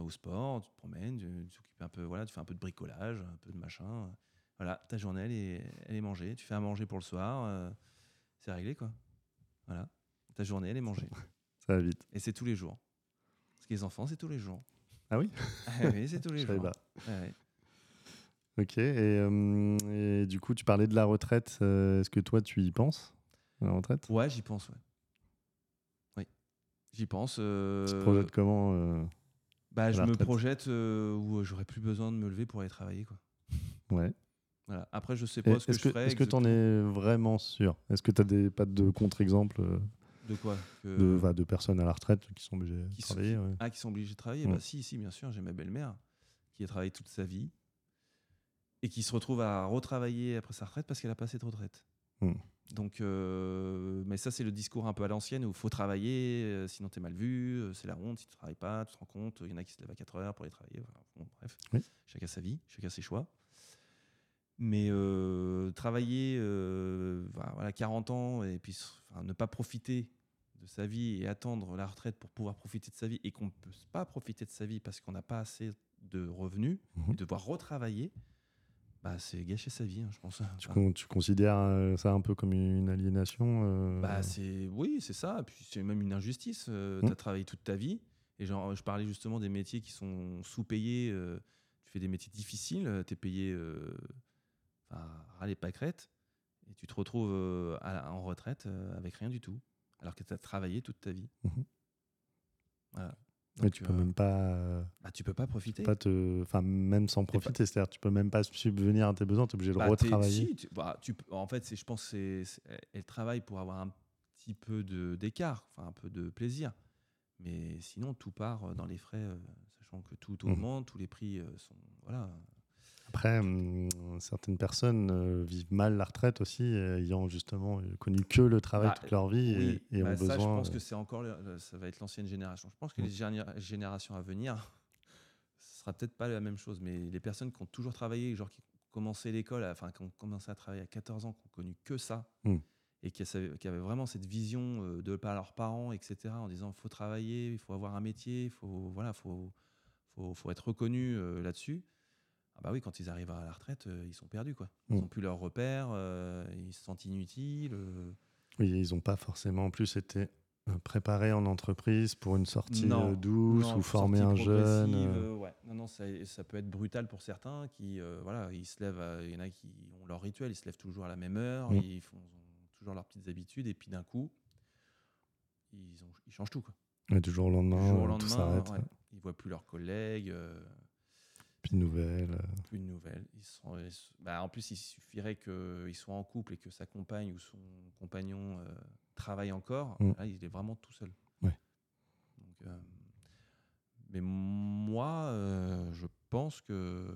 Speaker 4: vas au sport, tu te promènes, tu, tu t'occupes un peu, voilà, tu fais un peu de bricolage, un peu de machin. Voilà, ta journée, elle est, elle est mangée. Tu fais à manger pour le soir. euh, c'est réglé quoi. Voilà. Ta journée, elle est mangée. [LAUGHS]
Speaker 3: Ça va vite.
Speaker 4: Et c'est tous les jours. Parce que les enfants, c'est tous les jours.
Speaker 3: Ah oui [LAUGHS]
Speaker 4: Ah oui, c'est tous [LAUGHS] les jours.
Speaker 3: pas.
Speaker 4: Ouais, ouais.
Speaker 3: Ok. Et, euh, et du coup, tu parlais de la retraite. euh, Est-ce que toi, tu y penses La retraite?
Speaker 4: Ouais, j'y pense, ouais. Oui. J'y pense.
Speaker 3: Tu te projettes comment
Speaker 4: bah, je me projette euh, où j'aurais plus besoin de me lever pour aller travailler. Quoi.
Speaker 3: Ouais.
Speaker 4: Voilà. Après, je sais
Speaker 3: Et
Speaker 4: pas ce que je ferais.
Speaker 3: est-ce que tu en es vraiment sûr? Est-ce que tu as des, pas de contre-exemples euh,
Speaker 4: De quoi? Que-
Speaker 3: de, de personnes à la retraite qui sont obligées de
Speaker 4: sont-
Speaker 3: travailler ouais.
Speaker 4: Ah, qui sont obligés de travailler?
Speaker 3: Ouais.
Speaker 4: Bah si, si, bien sûr. J'ai ma belle-mère qui a travaillé toute sa vie et qui se retrouve à retravailler après sa retraite parce qu'elle a pas assez de retraite.
Speaker 3: Hmm.
Speaker 4: Donc, euh, mais ça, c'est le discours un peu à l'ancienne où il faut travailler, euh, sinon tu es mal vu, euh, c'est la honte si tu travailles pas, tu te rends compte, il y en a qui se lèvent à 4 heures pour aller travailler. Voilà. Bon, bref,
Speaker 3: Oui.
Speaker 4: chacun sa vie, chacun ses choix. Mais travailler voilà, voilà, 40 ans et puis enfin, ne pas profiter de sa vie et attendre la retraite pour pouvoir profiter de sa vie et qu'on ne peut pas profiter de sa vie parce qu'on n'a pas assez de revenus
Speaker 3: Mhm.
Speaker 4: et devoir retravailler, bah, c'est gâcher sa vie, hein, je pense.
Speaker 3: Tu,
Speaker 4: Enfin,
Speaker 3: con- tu considères euh, ça un peu comme une aliénation euh,
Speaker 4: bah, c'est oui, c'est ça. Puis c'est même une injustice. tu
Speaker 3: Mm.
Speaker 4: as travaillé toute ta vie. Et genre, je parlais justement des métiers qui sont sous-payés. euh, tu fais des métiers difficiles, tu es payé euh, à les pâquerettes. Et tu te retrouves euh, à la- en retraite euh, avec rien du tout. Alors que tu as travaillé toute ta vie.
Speaker 3: Mhm.
Speaker 4: Donc,
Speaker 3: tu peux
Speaker 4: euh,
Speaker 3: même pas,
Speaker 4: bah, tu peux pas profiter.
Speaker 3: pas te, enfin même sans profiter, c'est-à-dire tu peux même pas subvenir à tes besoins, tu es obligé de
Speaker 4: Bah,
Speaker 3: retravailler.
Speaker 4: si, tu- bah, tu en fait, c'est- je pense que elle travaille pour avoir un petit peu de- d'écart, enfin un peu de plaisir. Mais sinon, tout part euh, dans les frais, euh, sachant que tout augmente, tous les prix sont. Voilà.
Speaker 3: Après, hum, certaines personnes euh, vivent mal la retraite aussi, euh, ayant justement euh, connu que le travail
Speaker 4: Bah,
Speaker 3: toute leur vie et-
Speaker 4: oui,
Speaker 3: et,
Speaker 4: bah,
Speaker 3: ont
Speaker 4: ça,
Speaker 3: besoin.
Speaker 4: je pense que c'est encore. le- ça va être l'ancienne génération. Je pense que
Speaker 3: Mhm.
Speaker 4: les géné- générations à venir, [LAUGHS] ce sera peut-être pas la même chose. Mais les personnes qui ont toujours travaillé, genre qui ont commencé l'école, à- enfin qui ont commencé à travailler à 14 ans, qui ont connu que ça,
Speaker 3: Mhm.
Speaker 4: et qui, avaient vraiment cette vision de par leurs parents, etc., en disant faut travailler, il faut avoir un métier, faut, voilà, faut, faut, faut être reconnu euh, là-dessus. Ah bah oui, quand ils arrivent à la retraite, euh, ils sont perdus. Quoi. Ils n'ont plus leurs repères, euh, ils se sentent inutiles. euh.
Speaker 3: Oui, ils n'ont pas forcément en plus été préparés en entreprise pour une sortie
Speaker 4: Non,
Speaker 3: douce
Speaker 4: Non,
Speaker 3: ou former un jeune.
Speaker 4: ouais. Non, non, ça, ça peut être brutal pour certains qui, voilà, ils se lèvent, il y en a qui ont leur rituel, ils se lèvent toujours à la même heure,
Speaker 3: Mm.
Speaker 4: ils font ont toujours leurs petites habitudes, et puis d'un coup, ils, ont, ils changent tout. Quoi.
Speaker 3: et du jour au lendemain,
Speaker 4: jour au lendemain,
Speaker 3: tout s'arrête.
Speaker 4: ouais. ils voient plus leurs collègues, euh,
Speaker 3: Puis de nouvelles. euh,
Speaker 4: plus de nouvelles. Ils sont, ils s- bah, en plus, il suffirait qu'ils soient en couple et que sa compagne ou son compagnon euh, travaille encore.
Speaker 3: Mm.
Speaker 4: Là, il est vraiment tout seul.
Speaker 3: Ouais.
Speaker 4: Donc, euh, mais moi, euh, je pense que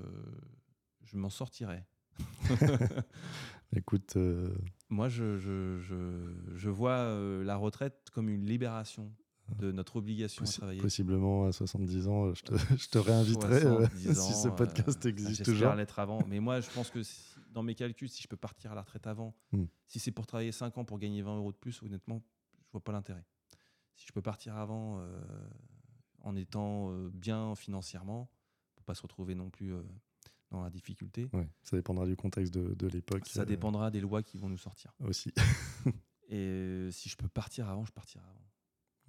Speaker 4: je m'en sortirai. [LAUGHS]
Speaker 3: Écoute,
Speaker 4: Moi, je, je, je, je vois la retraite comme une libération de notre obligation à
Speaker 3: possi-
Speaker 4: travailler.
Speaker 3: possiblement à 70 ans, euh, je te, [LAUGHS] je te réinviterai euh,
Speaker 4: 70 [LAUGHS]
Speaker 3: si ce podcast
Speaker 4: euh,
Speaker 3: existe
Speaker 4: J'espère
Speaker 3: toujours.
Speaker 4: l'être avant. Mais moi, je pense que si- dans mes calculs, si je peux partir à la retraite avant,
Speaker 3: Hmm.
Speaker 4: si c'est pour travailler 5 ans pour gagner 20 euros de plus, honnêtement, je vois pas l'intérêt. Si je peux partir avant euh, en étant euh, bien financièrement, pour pas se retrouver non plus euh, dans la difficulté,
Speaker 3: Ouais, ça dépendra du contexte de, de l'époque.
Speaker 4: ça
Speaker 3: euh,
Speaker 4: dépendra des lois qui vont nous sortir.
Speaker 3: Aussi. [LAUGHS]
Speaker 4: Et euh, si je peux partir avant, je partirai avant.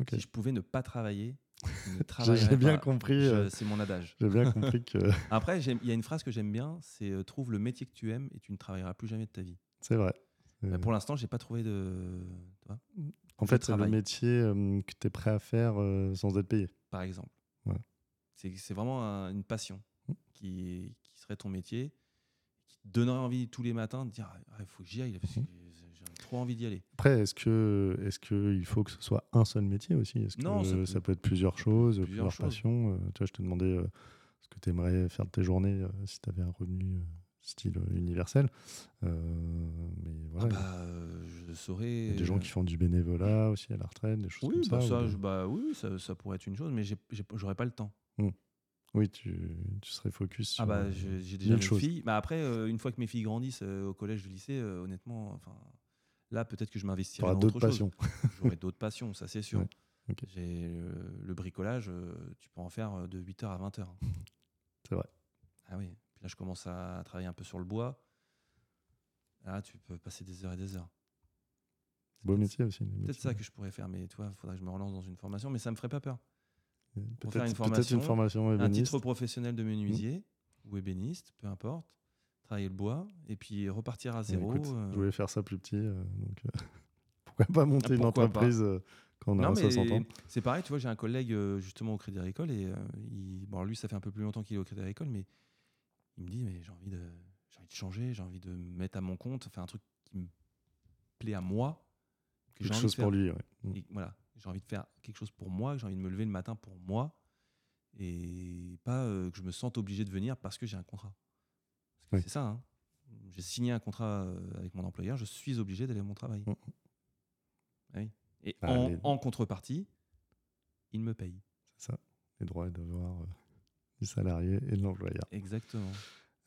Speaker 4: Si je pouvais ne pas travailler, [LAUGHS]
Speaker 3: J'ai bien
Speaker 4: pas.
Speaker 3: compris. Euh,
Speaker 4: C'est mon adage.
Speaker 3: J'ai bien compris que [LAUGHS]
Speaker 4: Après, il y a une phrase que j'aime bien, c'est euh, trouve le métier que tu aimes et tu ne travailleras plus jamais de ta vie.
Speaker 3: c'est vrai.
Speaker 4: Bah,
Speaker 3: Euh,
Speaker 4: pour l'instant, j'ai pas trouvé de, vois,
Speaker 3: en fait, c'est le métier euh, que tu es prêt à faire euh, sans être payé.
Speaker 4: par exemple.
Speaker 3: Ouais.
Speaker 4: C'est vraiment un- une passion
Speaker 3: Mm.
Speaker 4: qui, qui serait ton métier, qui te donnerait envie tous les matins de dire il faut que j'y aille, parce que
Speaker 3: Mhm.
Speaker 4: Trop envie d'y aller.
Speaker 3: Après, est-ce que est-ce que il faut que ce soit un seul métier aussi? Est-ce que
Speaker 4: Non, ça
Speaker 3: ça,
Speaker 4: peut-
Speaker 3: être plusieurs choses,
Speaker 4: plusieurs
Speaker 3: plusieurs,
Speaker 4: choses.
Speaker 3: passions? Euh, Tu vois, je te demandais euh, ce que tu aimerais faire de tes journées euh, si tu avais un revenu style universel. Euh, mais voilà,
Speaker 4: Ah bah, je saurais.
Speaker 3: il y a des gens qui font du bénévolat aussi à la retraite, des choses
Speaker 4: Oui,
Speaker 3: comme
Speaker 4: bah,
Speaker 3: ça.
Speaker 4: ça,
Speaker 3: ou-
Speaker 4: je- bah oui, ça, ça pourrait être une chose, mais j'aurais pas le temps.
Speaker 3: Oui, tu, tu serais focus sur.
Speaker 4: Ah bah, j'ai déjà
Speaker 3: choses.
Speaker 4: filles. Bah après, euh, une fois que mes filles grandissent euh, au collège, au lycée, honnêtement, enfin, là peut-être que je m'investirai dans
Speaker 3: d'autres
Speaker 4: autre chose.
Speaker 3: passions. [LAUGHS]
Speaker 4: J'aurai d'autres passions, ça c'est sûr.
Speaker 3: Ouais.
Speaker 4: J'ai le bricolage, euh, tu peux en faire euh, de 8h à 20h.
Speaker 3: C'est vrai.
Speaker 4: Ah oui. Puis là, je commence à travailler un peu sur le bois. Là, tu peux passer des heures et des heures.
Speaker 3: Beau métier aussi.
Speaker 4: Peut-être ça que je pourrais faire, mais tu vois, il faudrait que je me relance dans une formation, mais ça me ferait pas peur.
Speaker 3: Euh,
Speaker 4: pour faire une
Speaker 3: Peut-être peut-être une
Speaker 4: formation,
Speaker 3: formation
Speaker 4: Un titre professionnel de menuisier ou ébéniste, peu importe, travailler le bois, et puis repartir à
Speaker 3: Ouais,
Speaker 4: zéro.
Speaker 3: écoute,
Speaker 4: euh,
Speaker 3: Je voulais faire ça plus petit. euh, donc, euh, [LAUGHS] pourquoi pas monter une
Speaker 4: pourquoi pas.
Speaker 3: entreprise quand on
Speaker 4: mais
Speaker 3: 60 ans?
Speaker 4: c'est pareil, tu vois, j'ai un collègue justement au Crédit Agricole et il- bon, lui, ça fait un peu plus longtemps qu'il est au Crédit Agricole, mais il me dit, mais j'ai envie de, j'ai envie de changer, j'ai envie de me mettre à mon compte, faire un truc qui me plaît à moi, que
Speaker 3: Quelque chose pour lui. ouais. Mm.
Speaker 4: Et voilà, j'ai envie de faire quelque chose pour moi, j'ai envie de me lever le matin pour moi et pas euh, que je me sente obligé de venir parce que j'ai un contrat.
Speaker 3: Oui.
Speaker 4: C'est ça. hein. J'ai signé un contrat euh, avec mon employeur, je suis obligé d'aller à mon travail.
Speaker 3: Mm.
Speaker 4: Ah oui. Et
Speaker 3: Ah,
Speaker 4: en,
Speaker 3: les-
Speaker 4: en contrepartie, il me paye.
Speaker 3: C'est ça. Les droits et devoirs euh, du salarié et de l'employeur.
Speaker 4: Exactement.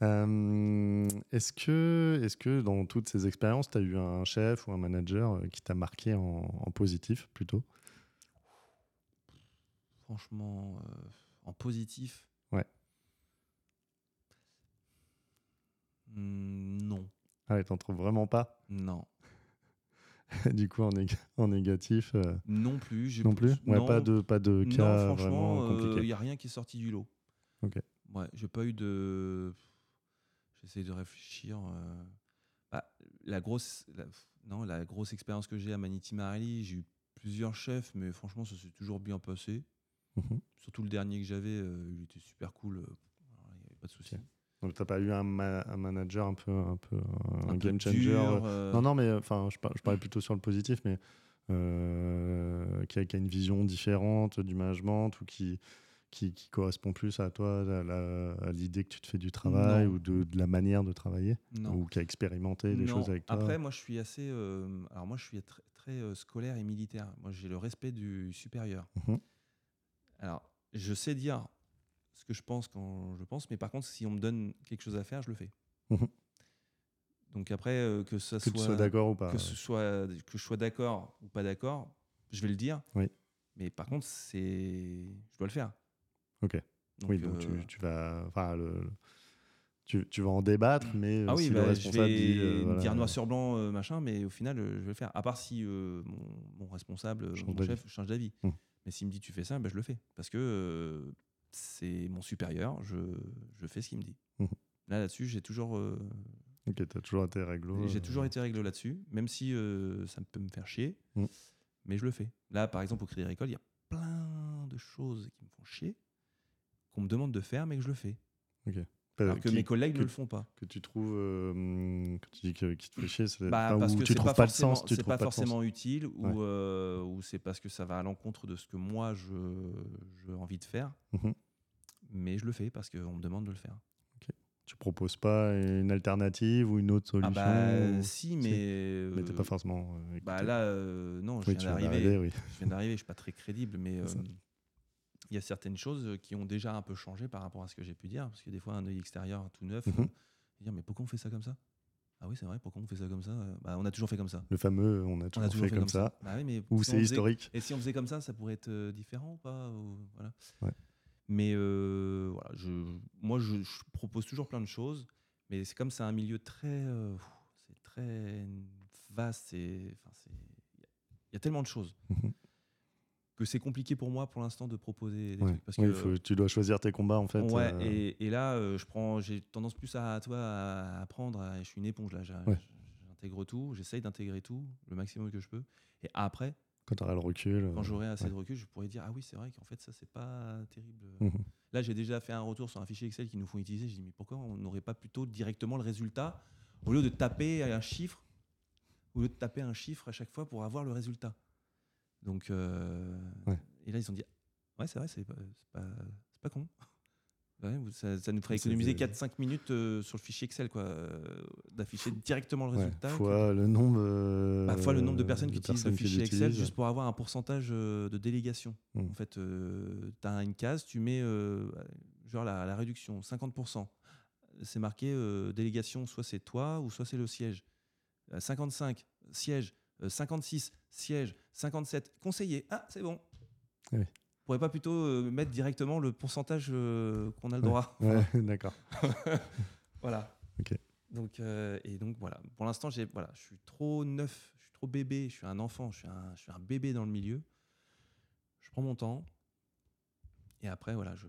Speaker 3: Euh, est-ce que, est que dans toutes ces expériences, tu as eu un chef ou un manager qui t'a marqué en, en positif plutôt?
Speaker 4: Franchement, euh, en positif. Hmm, non,
Speaker 3: Ah ouais, t'en trouves vraiment pas
Speaker 4: non, [LAUGHS]
Speaker 3: Du coup, en, nég- en négatif euh,
Speaker 4: non plus.
Speaker 3: non plus Ouais,
Speaker 4: non,
Speaker 3: pas de, pas de
Speaker 4: Non,
Speaker 3: cas
Speaker 4: franchement, il
Speaker 3: compliqués.
Speaker 4: n'y a rien qui est sorti du lot.
Speaker 3: Ok.
Speaker 4: Ouais, j'ai pas eu de. J'essaie de réfléchir. euh, bah, la grosse, la- non, la grosse expérience que j'ai à Manity Marelli, j'ai eu plusieurs chefs, mais franchement, ça s'est toujours bien passé.
Speaker 3: Mhm.
Speaker 4: Surtout le dernier que j'avais, euh, il était super cool. euh, Il n'y avait pas de souci.
Speaker 3: Donc, t'as pas eu un, ma- un manager un peu, un peu un,
Speaker 4: Un peu
Speaker 3: game changer
Speaker 4: dur,
Speaker 3: euh,
Speaker 4: euh,
Speaker 3: Non, non, mais enfin, je, par- je parlais plutôt sur le positif, mais euh, qui, a, qui a une vision différente du management ou qui, qui, qui correspond plus à toi, à l'idée que tu te fais du travail
Speaker 4: Non.
Speaker 3: ou de, de la manière de travailler,
Speaker 4: non.
Speaker 3: ou qui a expérimenté des
Speaker 4: Non.
Speaker 3: choses avec toi.
Speaker 4: Après, moi, je suis assez. euh, alors, moi, je suis très, très euh, scolaire et militaire. Moi, j'ai le respect du supérieur.
Speaker 3: Mhm.
Speaker 4: Alors, je sais dire ce que je pense quand je pense, mais par contre, si on me donne quelque chose à faire, je le fais.
Speaker 3: Mhm.
Speaker 4: Donc après, euh, que ça
Speaker 3: que
Speaker 4: soit,
Speaker 3: tu sois d'accord ou pas.
Speaker 4: que ce soit que je sois d'accord ou pas d'accord, je vais le dire.
Speaker 3: Oui.
Speaker 4: Mais par contre, c'est, je dois le faire.
Speaker 3: Ok.
Speaker 4: Donc,
Speaker 3: oui, donc
Speaker 4: euh,
Speaker 3: tu, tu vas, enfin, le, le- tu, tu vas en débattre, mais
Speaker 4: Ah oui,
Speaker 3: si
Speaker 4: bah,
Speaker 3: le
Speaker 4: je vais
Speaker 3: dit, euh, voilà,
Speaker 4: dire noir sur blanc, euh, machin, mais au final, euh, je vais le faire. À part si mon, mon responsable,
Speaker 3: Change
Speaker 4: mon chef change d'avis.
Speaker 3: Hmm.
Speaker 4: Mais s'il me dit tu fais ça, bah, je le fais. Parce que c'est mon supérieur, je, je fais ce qu'il me dit.
Speaker 3: Hmm.
Speaker 4: Là, là-dessus, j'ai toujours, euh,
Speaker 3: Ok, t'as toujours été réglo.
Speaker 4: j'ai
Speaker 3: euh,
Speaker 4: toujours été règle là-dessus, même si euh, ça peut me faire chier.
Speaker 3: Hmm.
Speaker 4: Mais je le fais. Là, par exemple, au Crédit Agricole, il y a plein de choses qui me font chier, qu'on me demande de faire, mais que je le fais. Alors que
Speaker 3: qui-
Speaker 4: mes collègues
Speaker 3: que-
Speaker 4: ne le font pas.
Speaker 3: que tu trouves, euh, quand tu dis que, qui te fait chier, c'est
Speaker 4: Bah, parce que
Speaker 3: tu trouves
Speaker 4: pas,
Speaker 3: le
Speaker 4: forcément,
Speaker 3: sens, tu
Speaker 4: c'est pas
Speaker 3: pas
Speaker 4: forcément utile ou,
Speaker 3: Ouais.
Speaker 4: euh, ou c'est parce que ça va à l'encontre de ce que moi je j'ai envie de faire.
Speaker 3: Mhm.
Speaker 4: Mais je le fais parce qu'on me demande de le faire.
Speaker 3: Tu proposes pas une alternative ou une autre
Speaker 4: Ah
Speaker 3: solution
Speaker 4: bah
Speaker 3: ou-
Speaker 4: si, mais
Speaker 3: mais t'es
Speaker 4: euh,
Speaker 3: pas forcément. euh,
Speaker 4: bah
Speaker 3: écouté.
Speaker 4: là euh, non, je
Speaker 3: oui,
Speaker 4: viens d'arriver.
Speaker 3: oui.
Speaker 4: Je viens d'arriver, je suis pas très crédible, mais [LAUGHS] euh, il y a certaines choses qui ont déjà un peu changé par rapport à ce que j'ai pu dire, parce que des fois un œil extérieur tout neuf,
Speaker 3: Mhm.
Speaker 4: euh, dire mais pourquoi on fait ça comme ça? Ah oui c'est vrai, pourquoi on fait ça comme ça? Euh, Bah on a toujours fait comme ça.
Speaker 3: Le fameux, on a
Speaker 4: On
Speaker 3: toujours,
Speaker 4: a toujours
Speaker 3: fait, comme ça.
Speaker 4: Bah oui, mais
Speaker 3: Ou
Speaker 4: si
Speaker 3: c'est
Speaker 4: faisait-
Speaker 3: historique.
Speaker 4: Et si on faisait comme ça, ça pourrait être euh, différent ou pas ou- voilà.
Speaker 3: Ouais.
Speaker 4: Mais euh, voilà, je, moi, je, je propose toujours plein de choses, mais c'est comme c'est un milieu très, euh, c'est très vaste. enfin, Il y a tellement de choses
Speaker 3: Mhm.
Speaker 4: Que c'est compliqué pour moi pour l'instant de proposer des
Speaker 3: Ouais.
Speaker 4: trucs. Parce que,
Speaker 3: faut- tu dois choisir tes combats en fait.
Speaker 4: ouais,
Speaker 3: euh,
Speaker 4: et, et là, euh, je prends, j'ai tendance plus à, toi, à apprendre. à- je suis une éponge là.
Speaker 3: Ouais.
Speaker 4: J'intègre tout, j'essaye d'intégrer tout le maximum que je peux. Et après,
Speaker 3: Quand tu auras le recul.
Speaker 4: quand
Speaker 3: euh,
Speaker 4: j'aurai assez
Speaker 3: ouais.
Speaker 4: de recul, je pourrais dire ah oui, c'est vrai qu'en fait ça c'est pas terrible.
Speaker 3: Mhm.
Speaker 4: Là, j'ai déjà fait un retour sur un fichier Excel qu'ils nous font utiliser. Je dis mais pourquoi on n'aurait pas plutôt directement le résultat au lieu de taper un chiffre, au lieu de taper un chiffre à chaque fois pour avoir le résultat? Donc euh,
Speaker 3: Ouais.
Speaker 4: et là ils ont dit ouais c'est vrai c'est pas pas, pas con. [LAUGHS] Ouais, ça, ça nous ferait économiser
Speaker 3: des-
Speaker 4: 4-5 minutes euh, sur le fichier Excel quoi, euh, d'afficher directement le
Speaker 3: ouais,
Speaker 4: résultat. que-
Speaker 3: fois le nombre. euh,
Speaker 4: bah, fois le nombre de personnes qui utilisent le
Speaker 3: personnes
Speaker 4: fichier Excel juste pour avoir un pourcentage de délégation.
Speaker 3: Mm.
Speaker 4: En fait, tu as une case, tu mets genre la, la réduction, 50%. C'est marqué délégation, soit c'est toi ou soit c'est le siège. Euh, 55, siège. Euh, 56, siège. 57, conseiller. Ah, c'est bon.
Speaker 3: Oui.
Speaker 4: On pourrait pas plutôt euh, mettre directement le pourcentage euh, qu'on a le droit
Speaker 3: Ouais, [LAUGHS] d'accord. [LAUGHS]
Speaker 4: Voilà.
Speaker 3: Ok.
Speaker 4: Donc, euh, et donc voilà. Pour l'instant, j'ai voilà, je suis trop neuf, je suis trop bébé, je suis un enfant, je suis un, je suis un bébé dans le milieu. Je prends mon temps. Et après, voilà, je,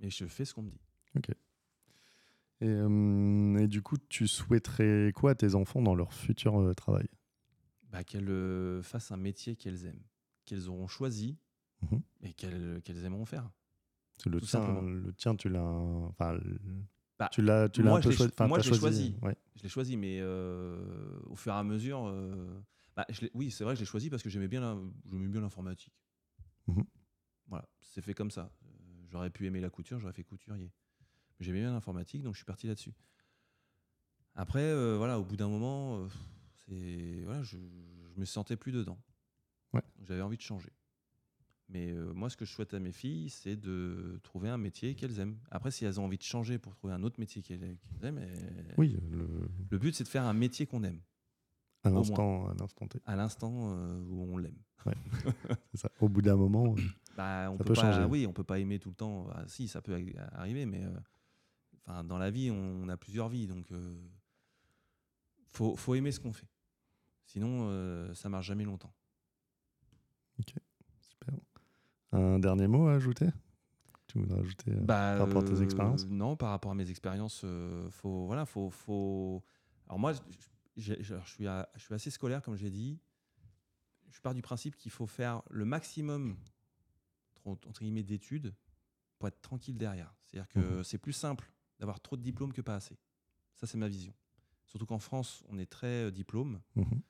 Speaker 4: mais je fais ce qu'on me dit.
Speaker 3: Et, euh, et du coup, tu souhaiterais quoi à tes enfants dans leur futur euh, travail?
Speaker 4: Bah, qu'elles euh, fassent un métier qu'elles aiment, qu'elles auront choisi
Speaker 3: Mhm.
Speaker 4: et qu'elles aimeront faire.
Speaker 3: Le,
Speaker 4: Tout
Speaker 3: tien,
Speaker 4: simplement.
Speaker 3: le tien, tu l'as. Enfin,
Speaker 4: Bah,
Speaker 3: tu l'as, tu l'as
Speaker 4: moi,
Speaker 3: un peu choisi.
Speaker 4: cho- moi, je l'ai choisi.
Speaker 3: Ouais.
Speaker 4: Je l'ai choisi, mais euh, au fur et à mesure. euh, bah, je oui, c'est vrai je l'ai choisi parce que j'aimais bien, l'informatique.
Speaker 3: Mhm.
Speaker 4: Voilà, c'est fait comme ça. J'aurais pu aimer la couture, j'aurais fait couturier. Mais j'aimais bien l'informatique, donc je suis parti là-dessus. Après, euh, voilà, au bout d'un moment, c'est voilà, je, je me sentais plus dedans.
Speaker 3: Ouais.
Speaker 4: J'avais envie de changer. Mais euh, moi, ce que je souhaite à mes filles, c'est de trouver un métier qu'elles aiment. Après, si elles ont envie de changer pour trouver un autre métier qu'elles aiment, elles-
Speaker 3: Oui, le-
Speaker 4: le but, c'est de faire un métier qu'on aime,
Speaker 3: à l'instant, à l'instant T.
Speaker 4: à l'instant euh, où on l'aime. [LAUGHS]
Speaker 3: Au bout d'un moment, euh,
Speaker 4: Bah, on
Speaker 3: Ça
Speaker 4: peut,
Speaker 3: peut
Speaker 4: pas,
Speaker 3: changer.
Speaker 4: Oui, on peut pas aimer tout le temps. Ah, si, ça peut arri- arriver, mais euh, dans la vie, on, a plusieurs vies, donc euh, faut, faut aimer ce qu'on fait. Sinon, euh, ça marche jamais longtemps.
Speaker 3: super. Un dernier mot à ajouter? Tu voudrais ajouter euh,
Speaker 4: Bah,
Speaker 3: par rapport à tes
Speaker 4: euh,
Speaker 3: expériences?
Speaker 4: Non, par rapport à mes expériences, euh, faut voilà, faut, faut. Alors moi, je suis, à- je suis assez scolaire, comme j'ai dit. Je pars du principe qu'il faut faire le maximum entre guillemets d'études pour être tranquille derrière. C'est-à-dire que
Speaker 3: Mhm.
Speaker 4: c'est plus simple d'avoir trop de diplômes que pas assez. Ça, c'est ma vision. Surtout qu'en France, on est très diplôme.
Speaker 3: Mhm.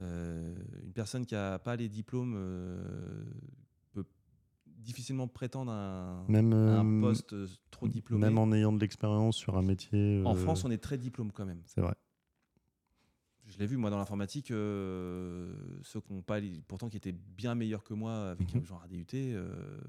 Speaker 4: Euh, une personne qui n'a pas les diplômes euh, peut difficilement prétendre à un,
Speaker 3: Même,
Speaker 4: à un
Speaker 3: euh,
Speaker 4: poste trop diplômé.
Speaker 3: Même en ayant de l'expérience sur un métier.
Speaker 4: En France, on est très diplôme quand même.
Speaker 3: C'est vrai.
Speaker 4: Je l'ai vu moi dans l'informatique, euh, ceux qui n'ont pas, les- pourtant qui étaient bien meilleurs que moi avec un genre DUT, euh,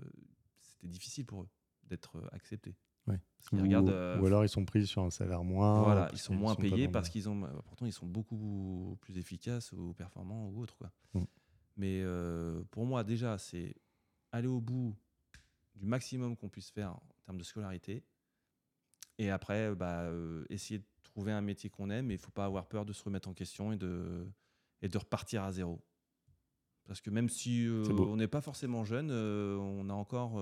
Speaker 4: c'était difficile pour eux d'être acceptés.
Speaker 3: Ouais.
Speaker 4: Parce qu'ils
Speaker 3: Ou,
Speaker 4: regardent, euh,
Speaker 3: ou alors ils sont pris sur un salaire moins.
Speaker 4: voilà, ils sont moins payés parce qu'ils ont, bah, pourtant ils sont beaucoup plus efficaces ou performants ou autres quoi. Mais euh, pour moi déjà, c'est aller au bout du maximum qu'on puisse faire en termes de scolarité. Et après, bah, euh, essayer de trouver un métier qu'on aime, mais il faut pas avoir peur de se remettre en question et de, et de repartir à zéro. Parce que même si on n'est pas forcément jeune, on a encore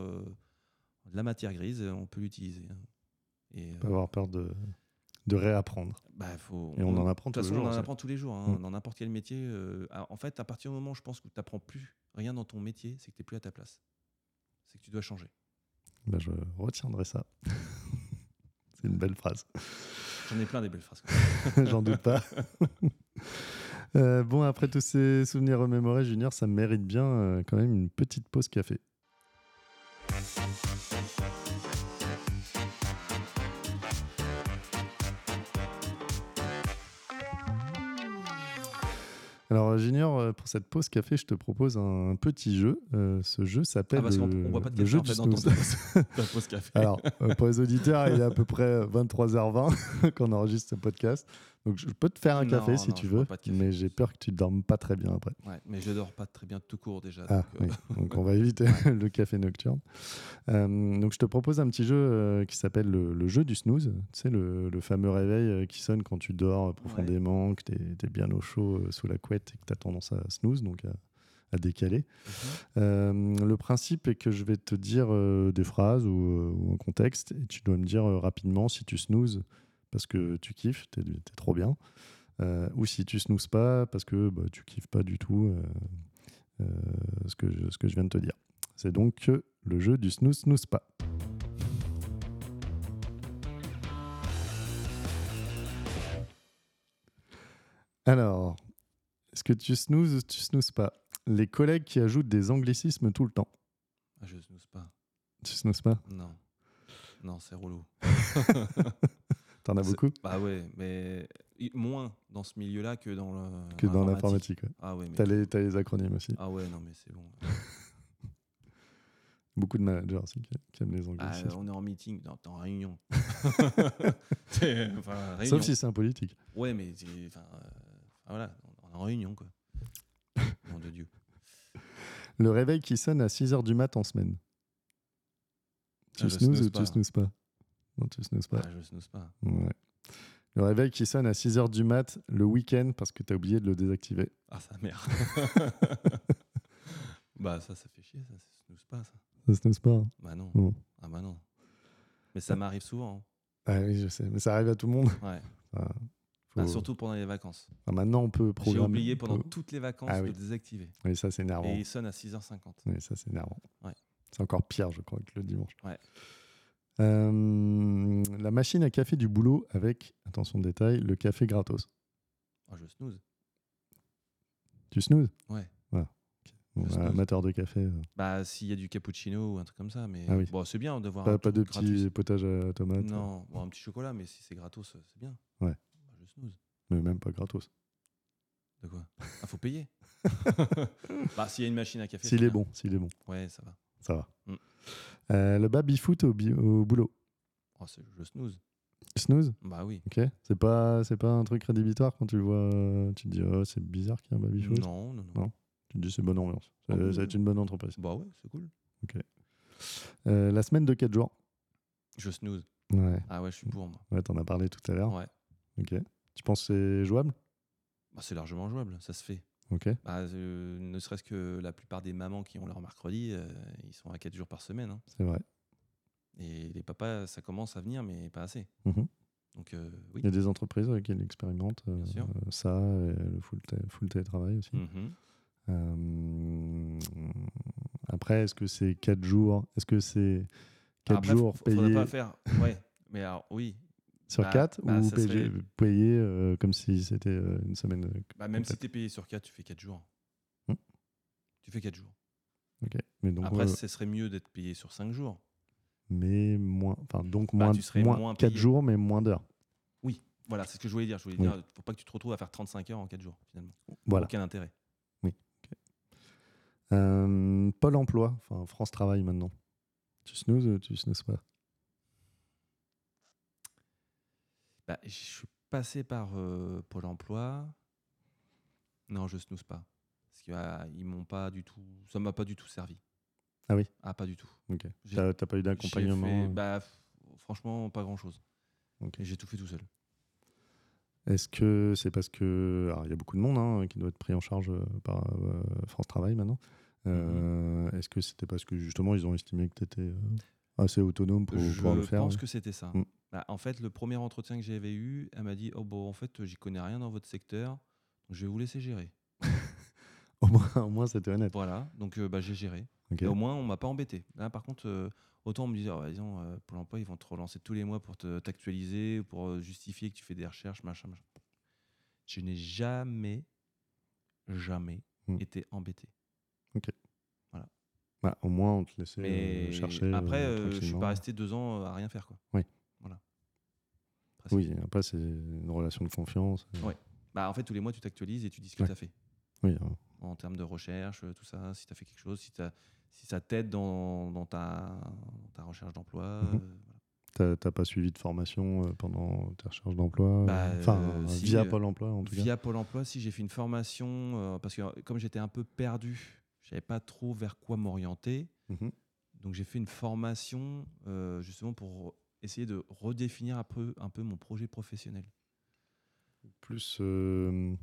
Speaker 4: de la matière grise, on peut l'utiliser. Et,
Speaker 3: Pas
Speaker 4: euh,
Speaker 3: avoir peur de, de réapprendre.
Speaker 4: bah, faut,
Speaker 3: Et on en apprend tous les jours.
Speaker 4: on en apprend tous les jours, hein, dans n'importe quel métier. euh, en fait, à partir du moment où je pense que tu n'apprends plus rien dans ton métier, c'est que tu n'es plus à ta place. C'est que tu dois changer.
Speaker 3: Bah, je retiendrai ça. [LAUGHS] C'est une belle phrase.
Speaker 4: J'en ai plein des belles phrases. [LAUGHS]
Speaker 3: J'en doute pas. [LAUGHS] Euh, bon, après tous ces souvenirs remémorés, Junior, ça mérite bien euh, quand même une petite pause café. Junior, euh, pour cette pause café, je te propose un petit jeu. Euh, ce jeu s'appelle
Speaker 4: Ah, parce qu'on
Speaker 3: le,
Speaker 4: on boit pas de café
Speaker 3: jeu
Speaker 4: en
Speaker 3: du
Speaker 4: fait, dans ta [LAUGHS] pause café.
Speaker 3: Alors, euh, pour les auditeurs, il est à peu près 23h20 [LAUGHS] qu'on enregistre ce podcast. Donc, je peux te faire un
Speaker 4: Non,
Speaker 3: café si
Speaker 4: non,
Speaker 3: tu veux, mais j'ai peur que tu dormes pas très bien après.
Speaker 4: Ouais, mais je dors pas très bien tout court déjà.
Speaker 3: Ah,
Speaker 4: donc, euh,
Speaker 3: oui. [LAUGHS] Donc, on va éviter [LAUGHS] le café nocturne. Euh, donc, je te propose un petit jeu euh, qui s'appelle le, le jeu du snooze. Tu sais, le, le fameux réveil qui sonne quand tu dors profondément, que tu es, bien au chaud sous la couette et que tu as tendance à snooze, donc à, à décaler.
Speaker 4: mhm.
Speaker 3: Euh, le principe est que je vais te dire des phrases ou, ou un contexte et tu dois me dire rapidement si tu snoozes parce que tu kiffes, t'es, t'es trop bien, euh, ou si tu snoozes pas parce que bah, tu kiffes pas du tout euh, euh, ce, que je, ce que je viens de te dire. C'est donc le jeu du snooze snooze pas. Alors, est-ce que tu snoozes ou tu snoozes pas? Les collègues qui ajoutent des anglicismes tout le temps.
Speaker 4: Ah, je snooze pas.
Speaker 3: Tu snoozes pas?
Speaker 4: Non. Non, c'est relou. [LAUGHS] [LAUGHS]
Speaker 3: T'en as beaucoup?
Speaker 4: Bah ouais, mais moins dans ce milieu-là que dans le
Speaker 3: Que dans l'informatique. ouais.
Speaker 4: Ah ouais, mais
Speaker 3: T'as les, les acronymes aussi.
Speaker 4: ah ouais, non mais c'est bon. [LAUGHS]
Speaker 3: Beaucoup de managers aussi qui, aiment les
Speaker 4: Ah,
Speaker 3: anglicismes.
Speaker 4: on est en meeting, non, t'es en réunion. [LAUGHS] [LAUGHS] T'es- enfin, réunion.
Speaker 3: Sauf si c'est un politique.
Speaker 4: Ouais, mais enfin, euh, voilà, on est en réunion quoi. Nom de Dieu.
Speaker 3: Le réveil qui sonne à 6h du mat en semaine. Tu
Speaker 4: Ah,
Speaker 3: snoozes
Speaker 4: snooze
Speaker 3: ou
Speaker 4: pas.
Speaker 3: tu snoozes pas? Non, tu snoozes pas.
Speaker 4: Ah, je snooze pas.
Speaker 3: Ouais. Le réveil qui sonne à 6h du mat le week-end parce que tu as oublié de le désactiver.
Speaker 4: Ah, sa mère. [LAUGHS] bah, ça, ça fait chier, ça. Ça snooze pas, ça.
Speaker 3: Ça snooze pas. hein.
Speaker 4: Bah, non. Ah, bah, non. Mais ça m'arrive souvent.
Speaker 3: Ah oui, je sais, mais ça arrive à tout le monde.
Speaker 4: hein. Ouais.
Speaker 3: Ah,
Speaker 4: Bah, surtout pendant les vacances.
Speaker 3: Ah, maintenant, on peut
Speaker 4: J'ai
Speaker 3: programmer.
Speaker 4: oublié
Speaker 3: on
Speaker 4: pendant
Speaker 3: peut-
Speaker 4: toutes les vacances
Speaker 3: Ah
Speaker 4: de
Speaker 3: oui.
Speaker 4: désactiver.
Speaker 3: Oui, ça, c'est énervant.
Speaker 4: Et il sonne à 6h50.
Speaker 3: Oui, ça, c'est énervant.
Speaker 4: Ouais.
Speaker 3: C'est encore pire, je crois, que le dimanche.
Speaker 4: Ouais.
Speaker 3: Euh, la machine à café du boulot avec, attention détail, le café gratos.
Speaker 4: Oh, je snooze.
Speaker 3: Tu snoozes
Speaker 4: Ouais.
Speaker 3: Voilà. Bon, bah,
Speaker 4: snooze.
Speaker 3: amateur de café, euh,
Speaker 4: Bah, s'il y a du cappuccino ou un truc comme ça. Mais
Speaker 3: Ah oui.
Speaker 4: bon, c'est bien d'avoir.
Speaker 3: pas,
Speaker 4: un
Speaker 3: pas de
Speaker 4: truc
Speaker 3: petit potage à tomate.
Speaker 4: Non, bon, un petit chocolat, mais si c'est gratos, euh, c'est bien.
Speaker 3: Ouais.
Speaker 4: Bah, je snooze.
Speaker 3: Mais même pas gratos.
Speaker 4: De quoi? Ah, faut payer. [LAUGHS] bah, s'il y a une machine à café.
Speaker 3: S'il
Speaker 4: c'est
Speaker 3: est
Speaker 4: bien.
Speaker 3: bon, s'il est bon,
Speaker 4: Ouais, ça va.
Speaker 3: Ça va.
Speaker 4: Mm.
Speaker 3: Euh, le baby-foot au, boulot.
Speaker 4: Oh, c'est- je snooze.
Speaker 3: Snooze
Speaker 4: Bah oui.
Speaker 3: Ok. C'est pas, c'est pas un truc rédhibitoire quand tu le vois. euh, Tu te dis, oh, c'est bizarre qu'il y ait un baby-foot.
Speaker 4: Non, non, non.
Speaker 3: Non. Tu te dis, c'est bonne ambiance. Ça,
Speaker 4: Ah
Speaker 3: ça va être une bonne entreprise.
Speaker 4: Bah ouais, c'est cool.
Speaker 3: Euh, la semaine de 4 jours.
Speaker 4: Je snooze.
Speaker 3: Ouais.
Speaker 4: Ah ouais, je suis pour moi.
Speaker 3: Ouais, t'en as parlé tout à l'heure.
Speaker 4: Ouais.
Speaker 3: Ok. Tu penses que c'est jouable?
Speaker 4: Bah, c'est largement jouable, ça se fait.
Speaker 3: Ok.
Speaker 4: Bah, euh, ne serait-ce que la plupart des mamans qui ont leur mercredi, euh, ils sont à 4 jours par semaine. hein.
Speaker 3: C'est vrai.
Speaker 4: Et les papas, ça commence à venir, mais pas assez.
Speaker 3: Mhm.
Speaker 4: Donc euh, oui.
Speaker 3: Il y a des entreprises qui expérimentent ça, et le full, té- full télétravail aussi.
Speaker 4: Mhm.
Speaker 3: Après, est-ce que c'est 4 jours? Est-ce que c'est 4
Speaker 4: Après,
Speaker 3: jours
Speaker 4: f- faudrait
Speaker 3: payés?
Speaker 4: pas faire. Ouais. Mais alors, oui.
Speaker 3: Sur
Speaker 4: bah,
Speaker 3: 4
Speaker 4: bah,
Speaker 3: ou payés,
Speaker 4: serait-
Speaker 3: payés, euh, comme si c'était euh, une semaine euh,
Speaker 4: Bah, même si tu es payé sur 4, tu fais 4 jours.
Speaker 3: Hmm.
Speaker 4: Tu fais 4 jours.
Speaker 3: Ok. Mais donc,
Speaker 4: Après, ce serait mieux d'être payé sur 5 jours.
Speaker 3: mais moins, enfin donc
Speaker 4: Bah,
Speaker 3: moins,
Speaker 4: tu serais
Speaker 3: moins,
Speaker 4: moins
Speaker 3: 4
Speaker 4: payé.
Speaker 3: jours, mais moins d'heures.
Speaker 4: Oui. Voilà, c'est ce que je voulais dire. Je voulais
Speaker 3: Oui.
Speaker 4: dire, faut pas que tu te retrouves à faire 35 heures en 4 jours, finalement.
Speaker 3: Voilà.
Speaker 4: Aucun intérêt.
Speaker 3: Euh, Pôle emploi, enfin France Travail maintenant. Tu snoozes ou tu snoozes pas?
Speaker 4: Bah, je suis passé par euh, Pôle emploi. Non, je snooze pas. Parce qu'ils m'ont pas du tout. Ça m'a pas du tout servi.
Speaker 3: Ah oui?
Speaker 4: Ah, pas du tout.
Speaker 3: Ok. T'as pas eu d'accompagnement
Speaker 4: fait- bah, Franchement, pas grand chose.
Speaker 3: Ok.
Speaker 4: J'ai tout fait tout seul.
Speaker 3: Est-ce que c'est parce que. Alors, il y a beaucoup de monde hein, qui doit être pris en charge euh, par euh, France Travail maintenant. Euh, Est-ce que c'était parce que justement ils ont estimé que tu étais assez autonome pour
Speaker 4: je
Speaker 3: pouvoir le faire
Speaker 4: pense
Speaker 3: ouais.
Speaker 4: que c'était ça.
Speaker 3: Mm.
Speaker 4: Bah, en fait, le premier entretien que j'avais eu, elle m'a dit Oh, bon, en fait, j'y connais rien dans votre secteur, donc je vais vous laisser gérer. [LAUGHS]
Speaker 3: Au moins, au moins c'était honnête.
Speaker 4: Voilà, donc euh, bah, j'ai géré.
Speaker 3: Ok.
Speaker 4: Et au moins, on m'a pas embêté. Là, par contre, euh, autant on me disait, oh, bah, disons, euh, Pôle emploi, ils vont te relancer tous les mois pour t'actualiser, pour euh, justifier que tu fais des recherches, machin, machin. Je n'ai jamais, jamais
Speaker 3: Hmm.
Speaker 4: été embêté.
Speaker 3: Bah, au moins on te laissait chercher.
Speaker 4: après, je suis
Speaker 3: tranquillement.
Speaker 4: pas resté deux ans à rien faire. Quoi.
Speaker 3: Oui. Oui, après c'est une relation de confiance. euh,
Speaker 4: Ouais. Bah, en fait, tous les mois, tu t'actualises et tu dis ce que
Speaker 3: Ouais.
Speaker 4: tu as fait.
Speaker 3: Oui, hein.
Speaker 4: En termes de recherche, euh, tout ça, si tu as fait quelque chose, si, ça t'aide dans, dans ta, dans ta recherche d'emploi. Euh, voilà.
Speaker 3: T'as pas suivi de formation pendant tes recherches d'emploi
Speaker 4: Bah,
Speaker 3: Enfin,
Speaker 4: euh, si,
Speaker 3: via Pôle emploi en tout cas.
Speaker 4: Via Pôle emploi, si j'ai fait une formation, euh, parce que comme j'étais un peu perdu, je savais pas trop vers quoi m'orienter.
Speaker 3: Mhm.
Speaker 4: Donc j'ai fait une formation justement pour essayer de redéfinir un peu, un peu mon projet professionnel.
Speaker 3: Plus, euh,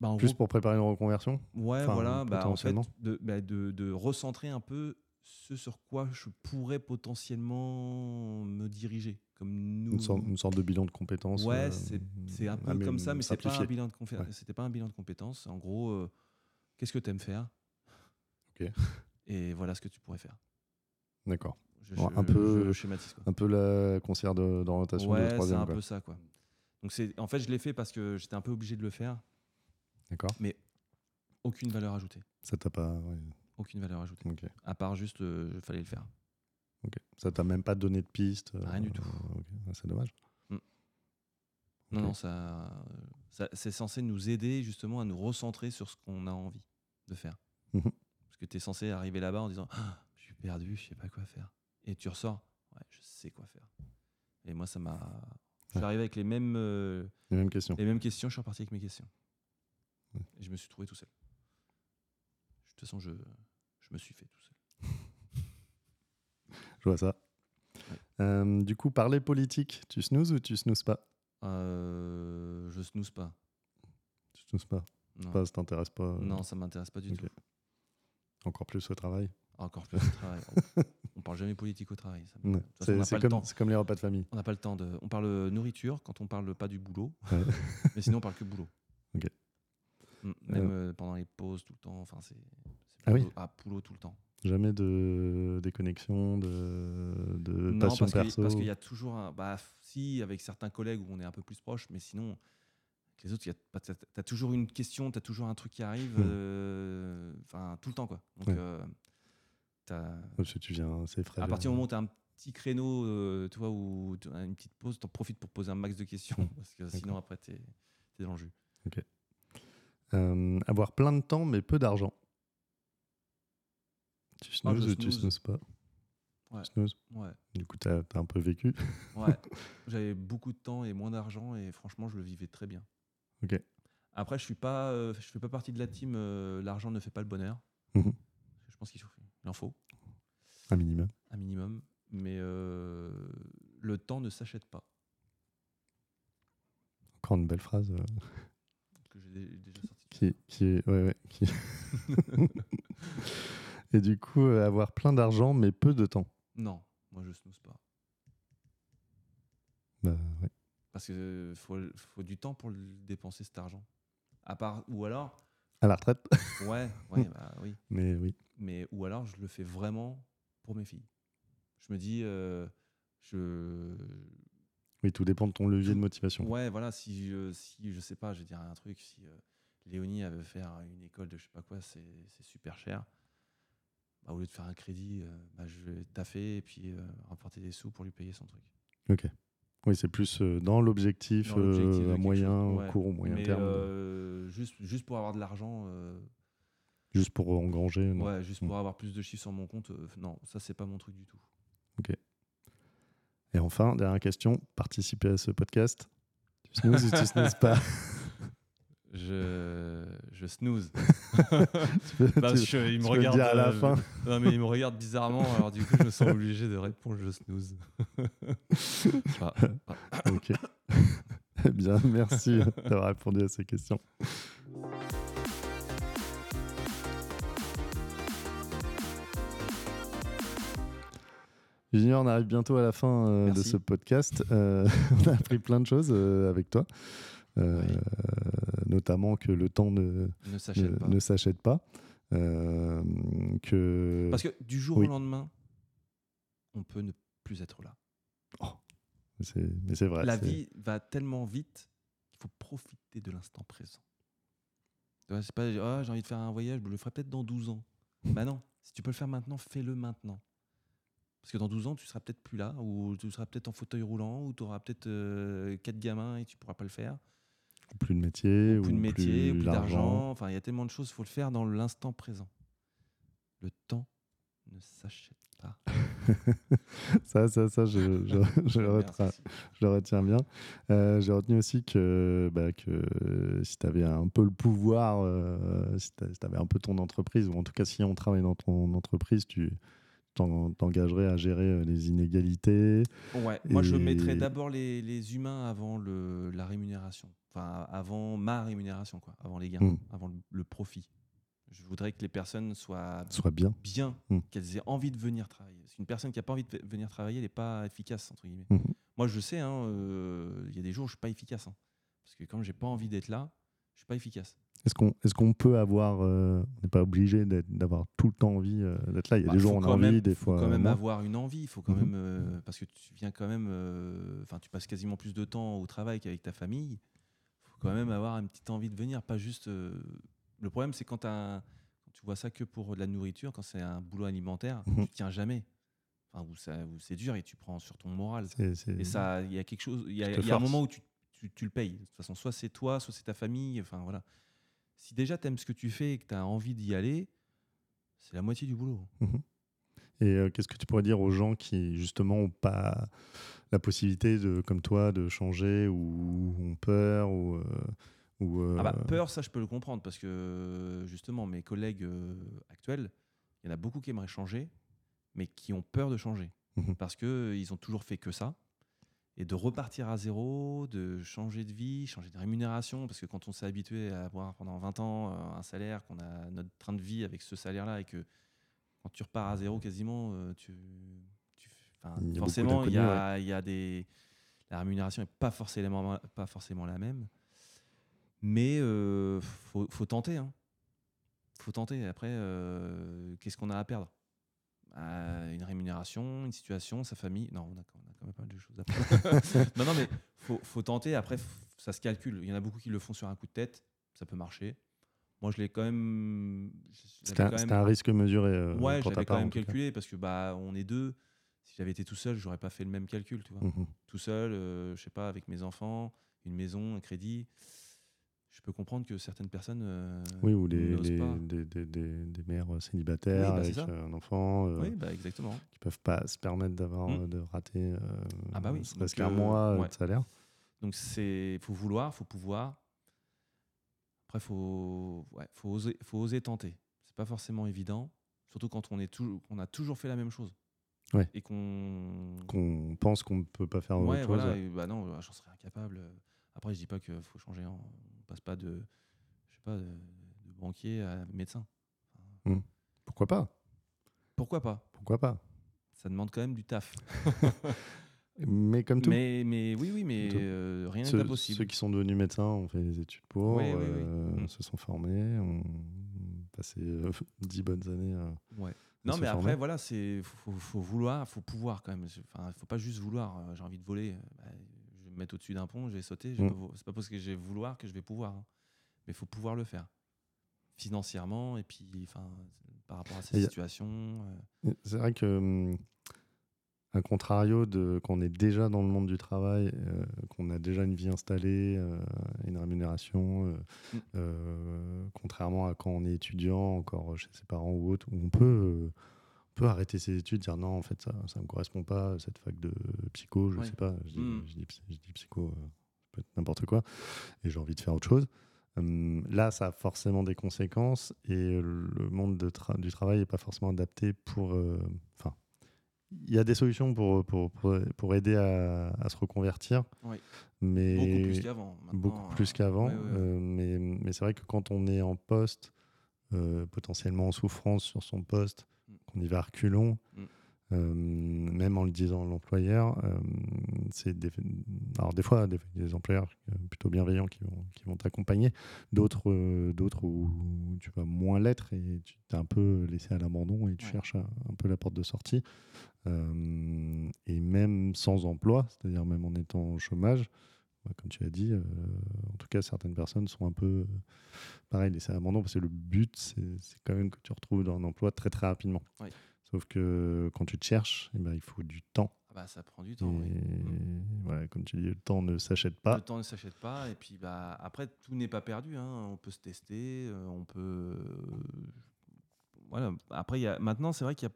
Speaker 4: Bah, en
Speaker 3: plus
Speaker 4: gros,
Speaker 3: pour préparer une reconversion
Speaker 4: ouais,
Speaker 3: enfin,
Speaker 4: voilà, bah, en fait, de, bah, de, de recentrer un peu ce sur quoi je pourrais potentiellement me diriger. Comme nous.
Speaker 3: une, sorte, une sorte de bilan de compétences.
Speaker 4: Ouais,
Speaker 3: euh,
Speaker 4: c'est un peu comme ça, mais c'est pas un
Speaker 3: simplifié.
Speaker 4: bilan de confé-
Speaker 3: Ouais.
Speaker 4: c'était pas un bilan de compétences. En gros, euh, qu'est-ce que tu aimes faire
Speaker 3: Ok.
Speaker 4: Et voilà ce que tu pourrais faire.
Speaker 3: D'accord.
Speaker 4: Je,
Speaker 3: Bon,
Speaker 4: je-
Speaker 3: un peu-
Speaker 4: je schématise quoi.
Speaker 3: Un peu la de- d'orientation de
Speaker 4: Ouais, c'est
Speaker 3: troisième.
Speaker 4: un
Speaker 3: quoi.
Speaker 4: peu ça quoi. Donc c'est en fait je l'ai fait parce que j'étais un peu obligé de le faire,
Speaker 3: D'accord.
Speaker 4: mais aucune valeur ajoutée,
Speaker 3: Ça t'a pas. ouais,
Speaker 4: aucune valeur ajoutée.
Speaker 3: ok.
Speaker 4: À part juste il fallait le faire.
Speaker 3: ok. Ça t'a même pas donné de piste. euh,
Speaker 4: Rien du tout.
Speaker 3: ok. Ah, C'est dommage.
Speaker 4: Non
Speaker 3: Ok.
Speaker 4: non, ça, ça- c'est censé nous aider justement à nous recentrer sur ce qu'on a envie de faire.
Speaker 3: Mhm.
Speaker 4: Parce que tu es censé arriver là-bas en disant Ah, je suis perdu, je sais pas quoi faire. Et tu ressors, ouais, je sais quoi faire. Et moi ça m'a je suis
Speaker 3: Ouais.
Speaker 4: arrivé avec les mêmes euh,
Speaker 3: Les mêmes questions.
Speaker 4: Les mêmes questions, je suis reparti avec mes questions.
Speaker 3: Ouais.
Speaker 4: Et je me suis trouvé tout seul. De toute façon, je, je me suis fait tout seul. [LAUGHS]
Speaker 3: Je vois ça.
Speaker 4: Ouais.
Speaker 3: Euh, du coup, parler politique, tu snoozes ou tu snoozes pas?
Speaker 4: Euh, je snooze pas.
Speaker 3: Tu te pas,
Speaker 4: Non,
Speaker 3: pas ça t'intéresse pas
Speaker 4: non ça m'intéresse pas du tout.
Speaker 3: Encore plus au travail.
Speaker 4: Encore plus au travail. [LAUGHS] On, on parle jamais politique au travail.
Speaker 3: Ouais. C'est
Speaker 4: le
Speaker 3: comme, les repas de famille.
Speaker 4: On n'a pas le temps de. On parle nourriture quand on parle pas du boulot.
Speaker 3: Ouais. [LAUGHS]
Speaker 4: Mais sinon, on parle que boulot. Mm, Même euh, pendant les pauses tout le temps. Enfin, c'est.
Speaker 3: Ah oui
Speaker 4: boulot- Ah, boulot tout le temps.
Speaker 3: Jamais de déconnexion, de, de
Speaker 4: non,
Speaker 3: passion
Speaker 4: parce que- parce qu'il y a toujours un. Bah, si, avec certains collègues où on est un peu plus proche, mais sinon, avec les autres, tu as, toujours une question, tu as toujours un truc qui arrive.
Speaker 3: Hmm.
Speaker 4: euh, Enfin, tout le temps, quoi. Donc,
Speaker 3: Ouais.
Speaker 4: euh,
Speaker 3: Parce que tu viens, c'est frais.
Speaker 4: à partir du moment où tu as un petit créneau, euh, tu vois, as une petite pause, tu en profites pour poser un max de questions. [LAUGHS] Parce que sinon, après, tu es, dans le jus.
Speaker 3: Euh, avoir plein de temps mais peu d'argent. Tu
Speaker 4: Ah,
Speaker 3: snoozes ou tu
Speaker 4: snooze.
Speaker 3: snoozes pas?
Speaker 4: Ouais. Ouais.
Speaker 3: Du coup, t'as as un peu vécu. [LAUGHS]
Speaker 4: Ouais, [LAUGHS] j'avais beaucoup de temps et moins d'argent et franchement, je le vivais très bien.
Speaker 3: Ok.
Speaker 4: Après, je suis pas, euh, je fais pas partie de la team. L'argent ne fait pas le bonheur. Je pense qu'il faut- il en faut
Speaker 3: Un minimum.
Speaker 4: un minimum, mais euh, le temps ne s'achète pas.
Speaker 3: Encore une belle phrase euh,
Speaker 4: Que j'ai dé- déjà sorti.
Speaker 3: qui, qui est. Ouais, ouais, qui- [LAUGHS] Et du coup, euh, avoir plein d'argent mais peu de temps.
Speaker 4: Non, moi je snooze pas
Speaker 3: Bah, ouais.
Speaker 4: parce que faut, faut du temps pour dépenser cet argent. À part ou alors,
Speaker 3: À la retraite.
Speaker 4: ouais, ouais, [LAUGHS] bah oui.
Speaker 3: mais oui.
Speaker 4: mais ou alors je le fais vraiment pour mes filles. Je me dis, euh, je,
Speaker 3: Oui, tout dépend de ton levier de motivation.
Speaker 4: ouais, voilà, si je, si je sais pas, je vais dire un truc, si euh, Léonie elle veut faire une école de je sais pas quoi, c'est c'est super cher. Bah, au lieu de faire un crédit, euh, bah, je vais taffer et puis euh, rapporter des sous pour lui payer son truc.
Speaker 3: Ok. Oui, c'est plus euh, dans l'objectif euh, moyen,
Speaker 4: ouais.
Speaker 3: court ou moyen
Speaker 4: Mais
Speaker 3: terme.
Speaker 4: euh, juste, juste pour avoir de l'argent, euh,
Speaker 3: Juste pour engranger. non.
Speaker 4: ouais, juste pour avoir plus de chiffres sur mon compte, non, ça c'est pas mon truc du tout.
Speaker 3: Et enfin, dernière question, participer à ce podcast. Tu snoozes ou tu snoozes pas? [LAUGHS]
Speaker 4: Je, je snooze. [LAUGHS] Bah, je- il me regarde
Speaker 3: à la
Speaker 4: euh,
Speaker 3: fin. [LAUGHS]
Speaker 4: Non, mais il me regarde bizarrement, alors du coup, je me sens obligé de répondre je snooze. [LAUGHS]
Speaker 3: Ok. eh bien, merci d'avoir répondu à ces questions. Junior, on arrive bientôt à la fin euh, de ce podcast. Euh, on a appris plein de choses euh, avec toi, Euh,
Speaker 4: Oui.
Speaker 3: notamment que le temps ne,
Speaker 4: ne s'achète pas.
Speaker 3: ne s'achète pas. Euh, que...
Speaker 4: Parce que du jour
Speaker 3: Oui.
Speaker 4: au lendemain, on peut ne plus être là.
Speaker 3: c'est- Mais c'est vrai.
Speaker 4: La
Speaker 3: c'est-
Speaker 4: vie va tellement vite qu'il faut profiter de l'instant présent. C'est pas Ah, j'ai envie de faire un voyage, je le ferai peut-être dans 12 ans. [LAUGHS] bah non, si tu peux le faire maintenant, fais-le maintenant. Parce que dans 12 ans, tu seras peut-être plus là, ou tu seras peut-être en fauteuil roulant, ou tu auras peut-être euh, quatre gamins et tu pourras pas le faire.
Speaker 3: Plus de métier,
Speaker 4: plus de
Speaker 3: ou
Speaker 4: métier, ou plus
Speaker 3: d'argent.
Speaker 4: Enfin, il y a tellement de choses, il faut le faire dans l'instant présent. Le temps ne s'achète pas. [LAUGHS]
Speaker 3: Ça, ça, ça, je, je, [LAUGHS] je le, retiens, je le retiens bien. Euh, J'ai retenu aussi que, bah, que si tu avais un peu le pouvoir, euh, si tu avais un peu ton entreprise, ou en tout cas si on travaille dans ton entreprise, tu t'engagerais à gérer euh, les inégalités.
Speaker 4: Ouais, moi je
Speaker 3: Et-
Speaker 4: mettrais d'abord les, les humains avant le, la rémunération. Enfin, avant ma rémunération, quoi. Avant les gains,
Speaker 3: Mm.
Speaker 4: avant le, le profit. Je voudrais que les personnes soient
Speaker 3: Soit bien.
Speaker 4: bien,
Speaker 3: Mm.
Speaker 4: qu'elles aient envie de venir travailler. Qu'une personne qui n'a pas envie de venir travailler, elle n'est pas efficace, entre guillemets.
Speaker 3: Mhm.
Speaker 4: Moi, je sais, hein, euh, il y a des jours où je ne suis pas efficace. hein. parce que quand j'ai pas envie d'être là, je suis pas efficace.
Speaker 3: Est-ce qu'on est qu'on peut avoir. euh, on n'est pas obligé d'avoir tout le temps envie euh, d'être là. Il y a
Speaker 4: Bah,
Speaker 3: des jours
Speaker 4: faut
Speaker 3: où on a envie,
Speaker 4: même-
Speaker 3: des
Speaker 4: faut
Speaker 3: fois.
Speaker 4: quand même
Speaker 3: moins.
Speaker 4: avoir une envie. Il faut quand
Speaker 3: Mhm.
Speaker 4: même euh, parce que tu viens quand même. euh, Enfin, tu passes quasiment plus de temps au travail qu'avec ta famille. Il faut quand même avoir une petite envie de venir, pas juste. euh, Le problème, c'est quand, tu vois ça que pour de la nourriture, quand c'est un boulot alimentaire,
Speaker 3: Mhm.
Speaker 4: tu tiens jamais. Enfin, où, où c'est dur et tu prends sur ton moral. Et ça, il y a quelque chose. Il y a, il y un moment où tu, tu- tu le payes. De toute façon, soit c'est toi, soit c'est ta famille. Enfin voilà. Si déjà tu aimes ce que tu fais et que tu as envie d'y aller, c'est la moitié du boulot.
Speaker 3: Et euh, qu'est-ce que tu pourrais dire aux gens qui, justement, n'ont pas la possibilité, de, comme toi, de changer ou ont peur ou, euh, ou, euh,
Speaker 4: Ah bah, peur, ça je peux le comprendre parce que justement mes collègues actuels, il y en a beaucoup qui aimeraient changer, mais qui ont peur de changer
Speaker 3: Mhm.
Speaker 4: parce que euh, ils ont toujours fait que ça et de repartir à zéro, de changer de vie, changer de rémunération, parce que quand on s'est habitué à avoir pendant 20 ans euh, un salaire, qu'on a notre train de vie avec ce salaire-là, et que quand tu repars à zéro quasiment, euh, tu,
Speaker 3: Il
Speaker 4: forcément, il y, a, il y a des... La rémunération n'est pas forcément, pas forcément la même, mais euh, faut, faut tenter. Hein. faut tenter. Après, euh, qu'est-ce qu'on a à perdre? Euh, Une rémunération, une situation, sa famille. Non, on a, on a quand même pas mal de choses à perdre. [LAUGHS] non, non, mais faut, faut tenter. Après, ça se calcule. Il y en a beaucoup qui le font sur un coup de tête. Ça peut marcher. Moi, je l'ai quand même.
Speaker 3: C'était un,
Speaker 4: même-
Speaker 3: risque mesuré euh,
Speaker 4: Ouais, j'avais quand même calculé parce que bah on est deux. Si j'avais été tout seul, j'aurais pas fait le même calcul, tu vois.
Speaker 3: Mhm.
Speaker 4: Tout seul, euh, je sais pas, avec mes enfants, une maison, un crédit. Je peux comprendre que certaines personnes. euh,
Speaker 3: Oui, ou les, les-
Speaker 4: pas.
Speaker 3: des, des- des- des mères célibataires
Speaker 4: Oui, bah,
Speaker 3: avec euh, un enfant euh,
Speaker 4: Oui, bah exactement.
Speaker 3: qui peuvent pas se permettre d'avoir
Speaker 4: Mm.
Speaker 3: euh, de rater euh,
Speaker 4: Ah bah oui,
Speaker 3: ne
Speaker 4: donc,
Speaker 3: qu'un
Speaker 4: euh,
Speaker 3: mois euh,
Speaker 4: ouais.
Speaker 3: de salaire.
Speaker 4: Donc c'est, faut vouloir, faut pouvoir. Après, faut, ouais, faut oser, faut oser tenter. C'est pas forcément évident, surtout quand on est toujours, qu'on a toujours fait la même chose.
Speaker 3: Ouais.
Speaker 4: Et qu'on.
Speaker 3: Qu'on pense qu'on ne peut pas faire autre chose.
Speaker 4: voilà. et bah non, j'en serais incapable. Après, je dis pas qu'il faut changer. hein. On passe pas de, je sais pas, de, de banquier à médecin.
Speaker 3: Pourquoi pas?
Speaker 4: Pourquoi pas?
Speaker 3: Pourquoi pas?
Speaker 4: Ça demande quand même du taf. [LAUGHS]
Speaker 3: Mais comme tout,
Speaker 4: Mais, mais oui, oui, mais euh, rien n'est impossible.
Speaker 3: ceux qui sont devenus médecins ont fait des études pour,
Speaker 4: Oui, oui, oui.
Speaker 3: euh,
Speaker 4: Mm.
Speaker 3: se sont formés, ont passé euh, [LAUGHS] dix bonnes années.
Speaker 4: Ouais. Non, mais
Speaker 3: former.
Speaker 4: après, voilà, c'est faut, faut- vouloir, faut pouvoir quand même. Enfin, faut pas juste vouloir. euh, J'ai envie de voler, euh, bah, me mettre au-dessus d'un pont, je vais sauter. je
Speaker 3: Mm.
Speaker 4: pas vo- C'est pas parce que je vais vouloir que je vais pouvoir. hein. Mais faut pouvoir le faire financièrement et puis, enfin, par rapport à ces
Speaker 3: Et
Speaker 4: situations. euh,
Speaker 3: C'est vrai que, hum, à contrario de qu'on est déjà dans le monde du travail, euh, qu'on a déjà une vie installée, euh, une rémunération, euh,
Speaker 4: Mm.
Speaker 3: contrairement à quand on est étudiant, encore chez ses parents ou autre, où on peut, peut arrêter ses études, dire non, en fait, ça ne me correspond pas, cette fac de psycho, je
Speaker 4: Ouais.
Speaker 3: sais pas, je dis,
Speaker 4: Mm.
Speaker 3: je dis psy- je dis psycho, euh, peut être n'importe quoi, et j'ai envie de faire autre chose. Hum, là, ça a forcément des conséquences et le monde de tra- du travail n'est pas forcément adapté pour. euh, Enfin, il y a des solutions pour, pour, pour, pour aider à, à se reconvertir,
Speaker 4: Oui.
Speaker 3: mais
Speaker 4: beaucoup plus qu'avant.
Speaker 3: beaucoup
Speaker 4: Maintenant,
Speaker 3: plus
Speaker 4: euh,
Speaker 3: qu'avant.
Speaker 4: ouais, ouais, ouais.
Speaker 3: euh, mais mais c'est vrai que quand on est en poste, euh, potentiellement en souffrance sur son poste. Qu'on y va à reculons,
Speaker 4: Mm.
Speaker 3: euh, même en le disant à l'employeur, euh, c'est des, alors des fois des, des employeurs euh, plutôt bienveillants qui vont, qui vont t'accompagner, d'autres euh, d'autres où tu vas moins l'être et tu t'es un peu laissé à l'abandon et tu
Speaker 4: Ouais.
Speaker 3: cherches un, un peu la porte de sortie. Et même sans emploi, c'est-à-dire même en étant au chômage, comme tu as dit, euh, en tout cas certaines personnes sont un peu euh, pareil laissées à l'abandon parce que le but c'est quand même que tu retrouves un emploi très très rapidement.
Speaker 4: Oui.
Speaker 3: Sauf que quand tu te cherches, eh ben, il faut du temps.
Speaker 4: Ah bah, ça prend du
Speaker 3: Et
Speaker 4: temps. oui. Mm.
Speaker 3: voilà, comme tu dis, le temps ne s'achète pas.
Speaker 4: Le temps ne s'achète pas. Et puis, bah, après, tout n'est pas perdu. hein. On peut se tester. euh, on peut. euh, Voilà. Après, y a... maintenant, c'est vrai qu'il y a...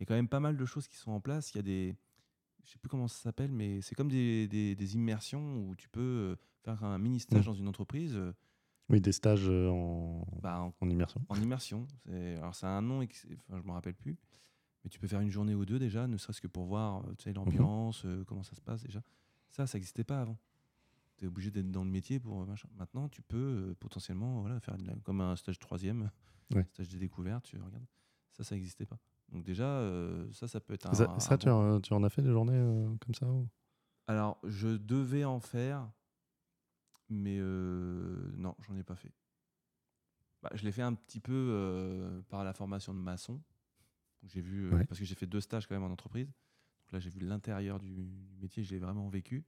Speaker 4: y a quand même pas mal de choses qui sont en place. Il y a des. Je sais plus comment ça s'appelle, mais c'est comme des, des- des immersions où tu peux euh, faire un mini stage
Speaker 3: Mm.
Speaker 4: dans une entreprise euh,
Speaker 3: Oui, des stages euh, en,
Speaker 4: bah, en,
Speaker 3: en immersion.
Speaker 4: en immersion. Alors, ça a un nom, enfin, je me rappelle plus. Mais tu peux faire une journée ou deux déjà, ne serait-ce que pour voir tu sais, l'ambiance, euh, comment ça se passe déjà. Ça, ça n'existait pas avant. Tu es obligé d'être dans le métier pour machin. Maintenant, tu peux euh, potentiellement voilà, faire comme un stage troisième,
Speaker 3: Ouais.
Speaker 4: stage de découverte, tu regardes. Ça, ça n'existait pas. Donc déjà, euh, ça, ça peut être un...
Speaker 3: ça,
Speaker 4: un
Speaker 3: ça, tu,
Speaker 4: bon-
Speaker 3: en, tu en as fait des journées euh, comme ça ou?
Speaker 4: Alors, je devais en faire, mais euh, non, j'en ai pas fait. Bah, je l'ai fait un petit peu par la formation de maçon. J'ai vu,
Speaker 3: Ouais.
Speaker 4: parce que j'ai fait deux stages quand même en entreprise. Donc là, j'ai vu l'intérieur du, métier, je l'ai vraiment vécu.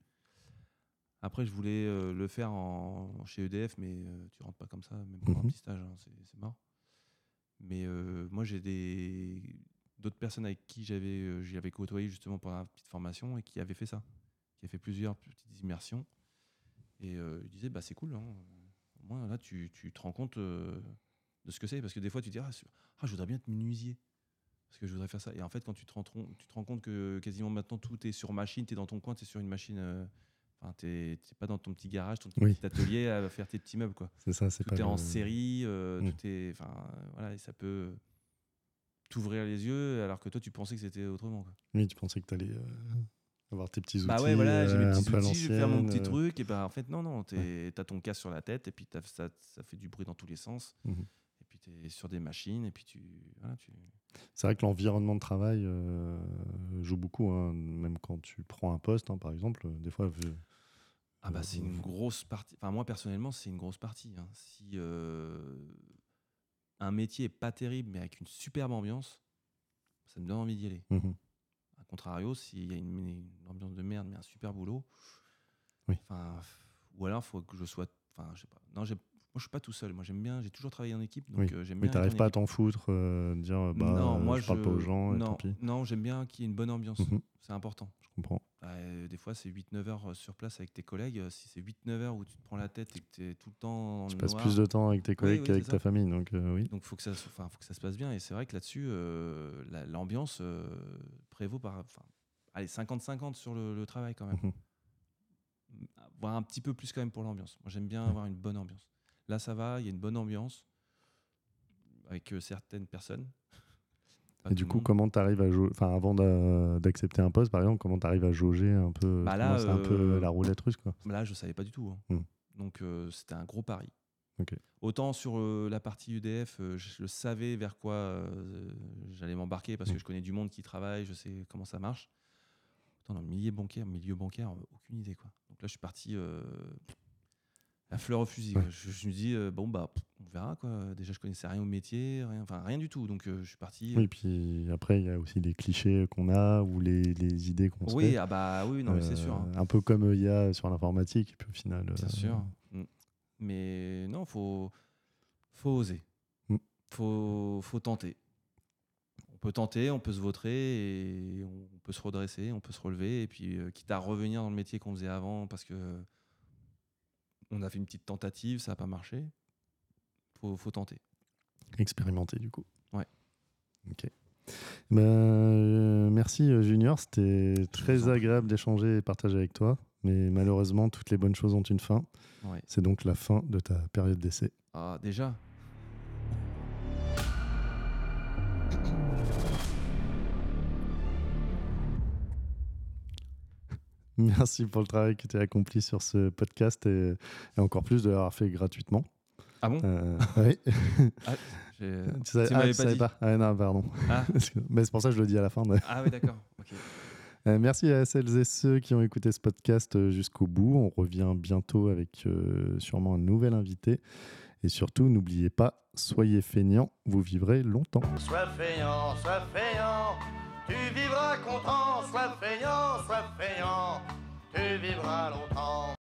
Speaker 4: Après, je voulais euh, le faire en, chez EDF, mais euh, tu rentres pas comme ça, même pour un
Speaker 3: Mhm.
Speaker 4: petit stage, hein, c'est c'est mort. Mais euh, moi, j'ai des d'autres personnes avec qui j'avais euh, j'y avais côtoyé justement pendant la petite formation et qui avaient fait ça, qui avaient fait plusieurs petites immersions. Et euh, ils disaient, bah, c'est cool, hein. au moins là, tu, tu te rends compte de ce que c'est. Parce que des fois, tu dis, ah, ah, je voudrais bien être menuisier. Parce que je voudrais faire ça. Et en fait, quand tu te rends, tu te rends compte que quasiment maintenant tout est sur machine, tu es dans ton coin, tu es sur une machine. Enfin, tu n'es pas dans ton petit garage, ton
Speaker 3: Oui.
Speaker 4: petit atelier à faire tes petits meubles. Quoi.
Speaker 3: C'est ça, c'est
Speaker 4: Tout
Speaker 3: pas
Speaker 4: est en série, euh,
Speaker 3: Mm.
Speaker 4: tout est. Enfin, voilà, et ça peut t'ouvrir les yeux alors que toi, tu pensais que c'était autrement. Quoi.
Speaker 3: Oui, tu pensais que tu allais Avoir tes petits outils.
Speaker 4: Bah ouais, voilà, j'ai mes
Speaker 3: euh, un
Speaker 4: petits outils, je vais faire mon petit
Speaker 3: euh,
Speaker 4: truc. Et bah en fait, non, non, t'es- t'as ton casque sur la tête et puis ça, ça fait du bruit dans tous les sens.
Speaker 3: Mhm.
Speaker 4: Sur des machines et puis tu. Voilà, tu...
Speaker 3: C'est vrai que l'environnement de travail euh, joue beaucoup, hein, même quand tu prends un poste, hein, par exemple. euh, Des fois,
Speaker 4: Ah bah
Speaker 3: Euh,
Speaker 4: c'est une grosse partie. Enfin moi personnellement c'est une grosse partie. hein. Si euh, un métier est pas terrible mais avec une superbe ambiance, ça me donne envie d'y aller.
Speaker 3: Mhm.
Speaker 4: A contrario, s'il y a une, une ambiance de merde mais un super boulot,
Speaker 3: Oui.
Speaker 4: enfin, ou alors faut que je sois, enfin je sais pas. Non, j'ai- moi je suis pas tout seul. Moi j'aime bien, j'ai toujours travaillé en équipe donc
Speaker 3: Oui.
Speaker 4: euh, j'aime
Speaker 3: Mais t'arrives
Speaker 4: en
Speaker 3: pas à t'en foutre, euh, dire bah,
Speaker 4: non, moi
Speaker 3: je parle pas aux gens et
Speaker 4: non,
Speaker 3: tant pis.
Speaker 4: non, j'aime bien qu'il y ait une bonne ambiance.
Speaker 3: Mhm.
Speaker 4: C'est important.
Speaker 3: Je comprends.
Speaker 4: Euh, des fois, c'est 8-9 heures sur place avec tes collègues. Euh, Si c'est 8-9 heures où tu te prends la tête et que tu es tout le temps dans
Speaker 3: Tu passes
Speaker 4: noir,
Speaker 3: plus de temps avec tes collègues
Speaker 4: oui,
Speaker 3: qu'avec ta famille, donc euh, oui.
Speaker 4: donc faut que ça, se- enfin, faut que ça se passe bien. Et c'est vrai que là-dessus, euh, la- l'ambiance euh, prévaut par, enfin, allez 50-50 sur le, le travail quand même.
Speaker 3: Mhm.
Speaker 4: Voire un petit peu plus quand même pour l'ambiance. Moi, j'aime bien
Speaker 3: Ouais.
Speaker 4: avoir une bonne ambiance. Là, ça va, il y a une bonne ambiance avec euh, certaines personnes.
Speaker 3: Et du coup, comment tu arrives à jouer, enfin avant d'a- d'accepter un poste, par exemple, comment tu arrives à jauger un peu,
Speaker 4: Bah
Speaker 3: tu
Speaker 4: là,
Speaker 3: commences un peu
Speaker 4: euh,
Speaker 3: la roulette russe, quoi.
Speaker 4: Là, je savais pas du tout. hein.
Speaker 3: Hmm.
Speaker 4: Donc, euh, c'était un gros pari. Autant sur euh, la partie UDF, je savais vers quoi j'allais m'embarquer parce
Speaker 3: Hmm.
Speaker 4: que je connais du monde qui travaille, je sais comment ça marche. Autant dans le milieu bancaire, milieu bancaire, aucune idée. Quoi. Donc là, je suis parti euh, à fleur au fusil.
Speaker 3: Ouais.
Speaker 4: Je, je me dis, euh, bon, bah, on verra. Quoi. Déjà, je connaissais rien au métier, rien, enfin, rien du tout. Donc, euh, je suis parti.
Speaker 3: Oui, puis après, il y a aussi les clichés qu'on a ou les, les idées qu'on se
Speaker 4: oui,
Speaker 3: fait.
Speaker 4: ah bah oui, non, mais c'est sûr. hein.
Speaker 3: Euh, Un peu comme euh, il y a sur l'informatique, puis au final.
Speaker 4: Bien
Speaker 3: euh,
Speaker 4: sûr. Mm. Mais non, faut, faut oser.
Speaker 3: Mm.
Speaker 4: Faut, faut tenter. On peut tenter, on peut se vautrer et on peut se redresser, on peut se relever et puis euh, quitte à revenir dans le métier qu'on faisait avant parce que on a fait une petite tentative, ça n'a pas marché. Faut, faut tenter.
Speaker 3: Expérimenter, du coup.
Speaker 4: Ouais.
Speaker 3: Ok. Ben, euh, merci euh, Junior, c'était très agréable d'échanger et partager avec toi. Mais malheureusement, toutes les bonnes choses ont une fin.
Speaker 4: Ouais.
Speaker 3: C'est donc la fin de ta période d'essai.
Speaker 4: Ah, déjà? [LAUGHS]
Speaker 3: Merci pour le travail que tu as accompli sur ce podcast et, et encore plus de l'avoir fait gratuitement.
Speaker 4: Ah bon?
Speaker 3: Euh, oui. [LAUGHS]
Speaker 4: J'ai-
Speaker 3: tu savais,
Speaker 4: tu
Speaker 3: ah,
Speaker 4: m'avais
Speaker 3: tu
Speaker 4: pas
Speaker 3: savais
Speaker 4: dit.
Speaker 3: pas? Ah non, pardon.
Speaker 4: Ah. [LAUGHS]
Speaker 3: Mais c'est pour ça que je le dis à la fin. de-
Speaker 4: Ah oui, d'accord. ok.
Speaker 3: Euh, merci à celles et ceux qui ont écouté ce podcast euh, jusqu'au bout. On revient bientôt avec euh, sûrement un nouvel invité. Et surtout, n'oubliez pas, soyez feignants, vous vivrez longtemps.
Speaker 1: Sois feignant, sois feignant, tu vivras content. Sois feignant, sois feignant, tu vivras longtemps.